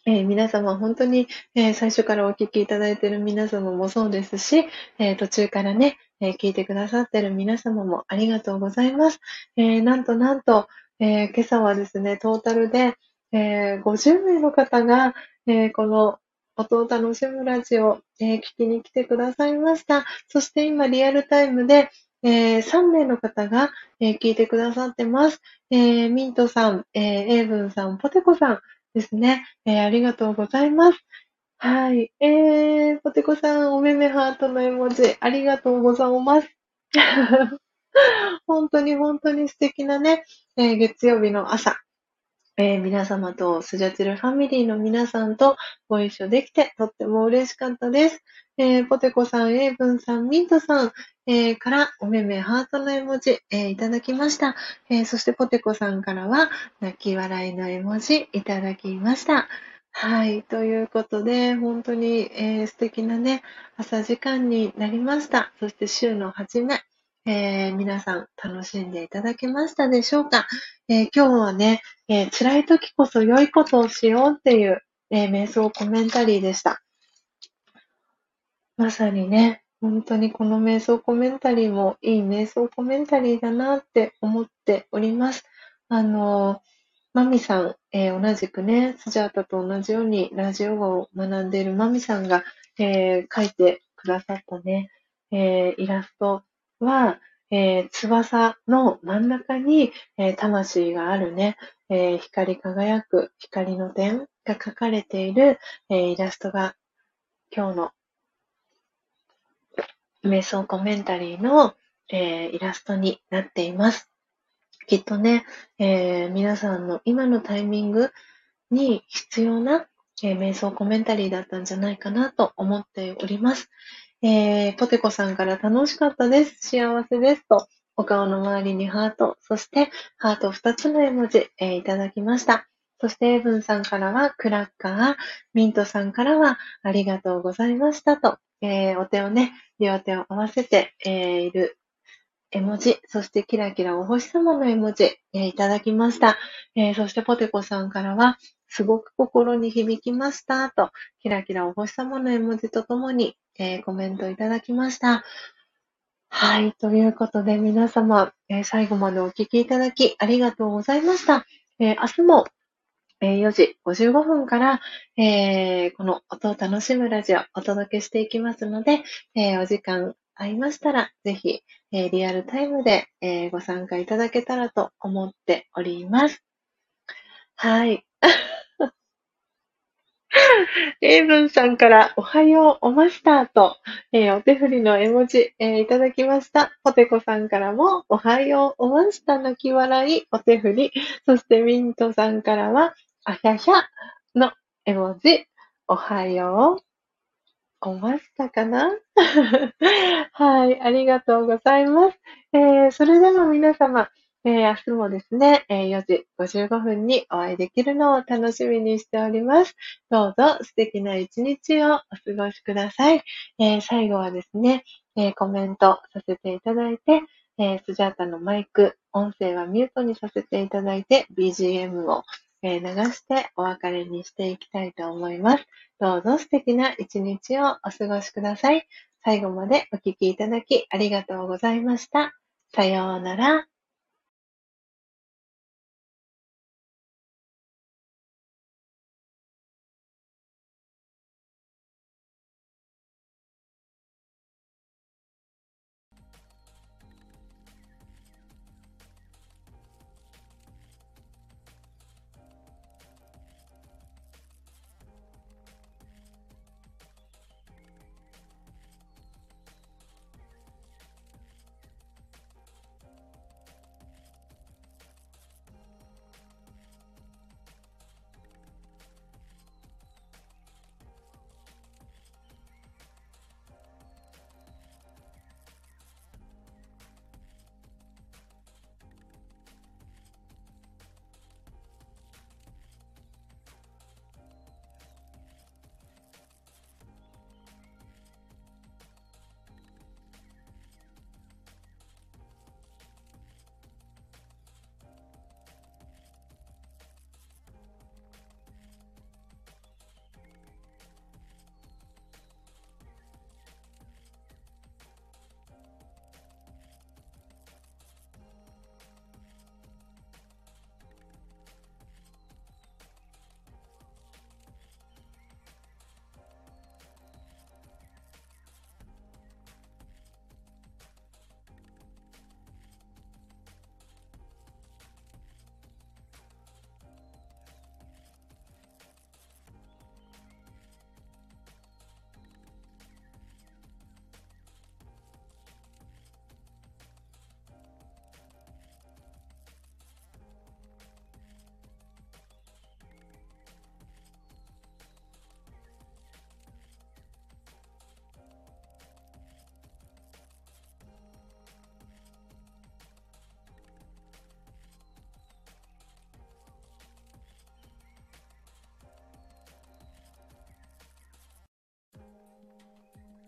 えー、皆様本当に、えー、最初からお聞きいただいている皆様もそうですし、えー、途中からね、え聞いてくださっている皆様もありがとうございます。えなんとなんと、え今朝はですね、トータルで、え50名の方が、えこの音を楽しむラジオ、え聞きに来てくださいました。そして今リアルタイムで、えー、3名の方が、えー、聞いてくださってます。えー、ミントさん、えー、エイブンさん、ポテコさんですね。え、ありがとうございます。はい。えー、ポテコさん、おめめハートの絵文字、ありがとうございます。本当に本当に素敵なね、え、月曜日の朝、えー、皆様とスジャチルファミリーの皆さんとご一緒できてとっても嬉しかったです。えー、ポテコさん、エイブンさん、ミントさん、えー、からおめめハートの絵文字、えー、いただきました、えーそしてポテコさんからは泣き笑いの絵文字いただきました。はい。ということで、本当に、えー、素敵なね、朝時間になりました。そして週の初め、えー、皆さん楽しんでいただけましたでしょうか、えー、今日はね、えー、辛い時こそ良いことをしようっていう、え瞑想コメンタリーでした。まさにね、本当にこの瞑想コメンタリーもいい瞑想コメンタリーだなって思っております。あの、マミさん、えー、同じくね、スジャータと同じようにラジオ語を学んでいるマミさんが、えー、描いてくださったね、えー、イラストは、えー、翼の真ん中に、えー、魂があるね、えー、光り輝く光の点が描かれている、えー、イラストが今日の瞑想コメンタリーの、えー、イラストになっています。きっとね、えー、皆さんの今のタイミングに必要な、えー、瞑想コメンタリーだったんじゃないかなと思っております。えー、ポテコさんから楽しかったです。幸せです。と、お顔の周りにハート、そしてハート2つの絵文字、えー、いただきました。そして、エブンさんからはクラッカー、ミントさんからはありがとうございましたと、えー、お手をね、両手を合わせて、えー、いる絵文字、そしてキラキラお星様の絵文字、え、いただきました。え、そしてポテコさんからは、すごく心に響きましたと、キラキラお星様の絵文字とともに、え、コメントいただきました。はい。ということで、皆様、えー、最後までお聞きいただきありがとうございました。えー、明日も、4時55分から、えこの音を楽しむラジオをお届けしていきますので、えお時間合いましたら、ぜひ、えリアルタイムで、えご参加いただけたらと思っております。はい。エイブンさんからおはようおマスターと、えー、お手振りの絵文字、えー、いただきました。ポテコさんからもおはようおマスター泣き笑い、お手振り。そしてミントさんからは、あひゃひゃの絵文字、おはようおマスターかな？はい、ありがとうございます。えー、それでは皆様、えー、明日もですね、え、4時55分にお会いできるのを楽しみにしております。どうぞ素敵な一日をお過ごしください。えー、最後はですね、えコメントさせていただいて、えスジャータのマイク、音声はミュートにさせていただいて、BGM を、え流してお別れにしていきたいと思います。どうぞ素敵な一日をお過ごしください。最後までお聴きいただきありがとうございました。さようなら。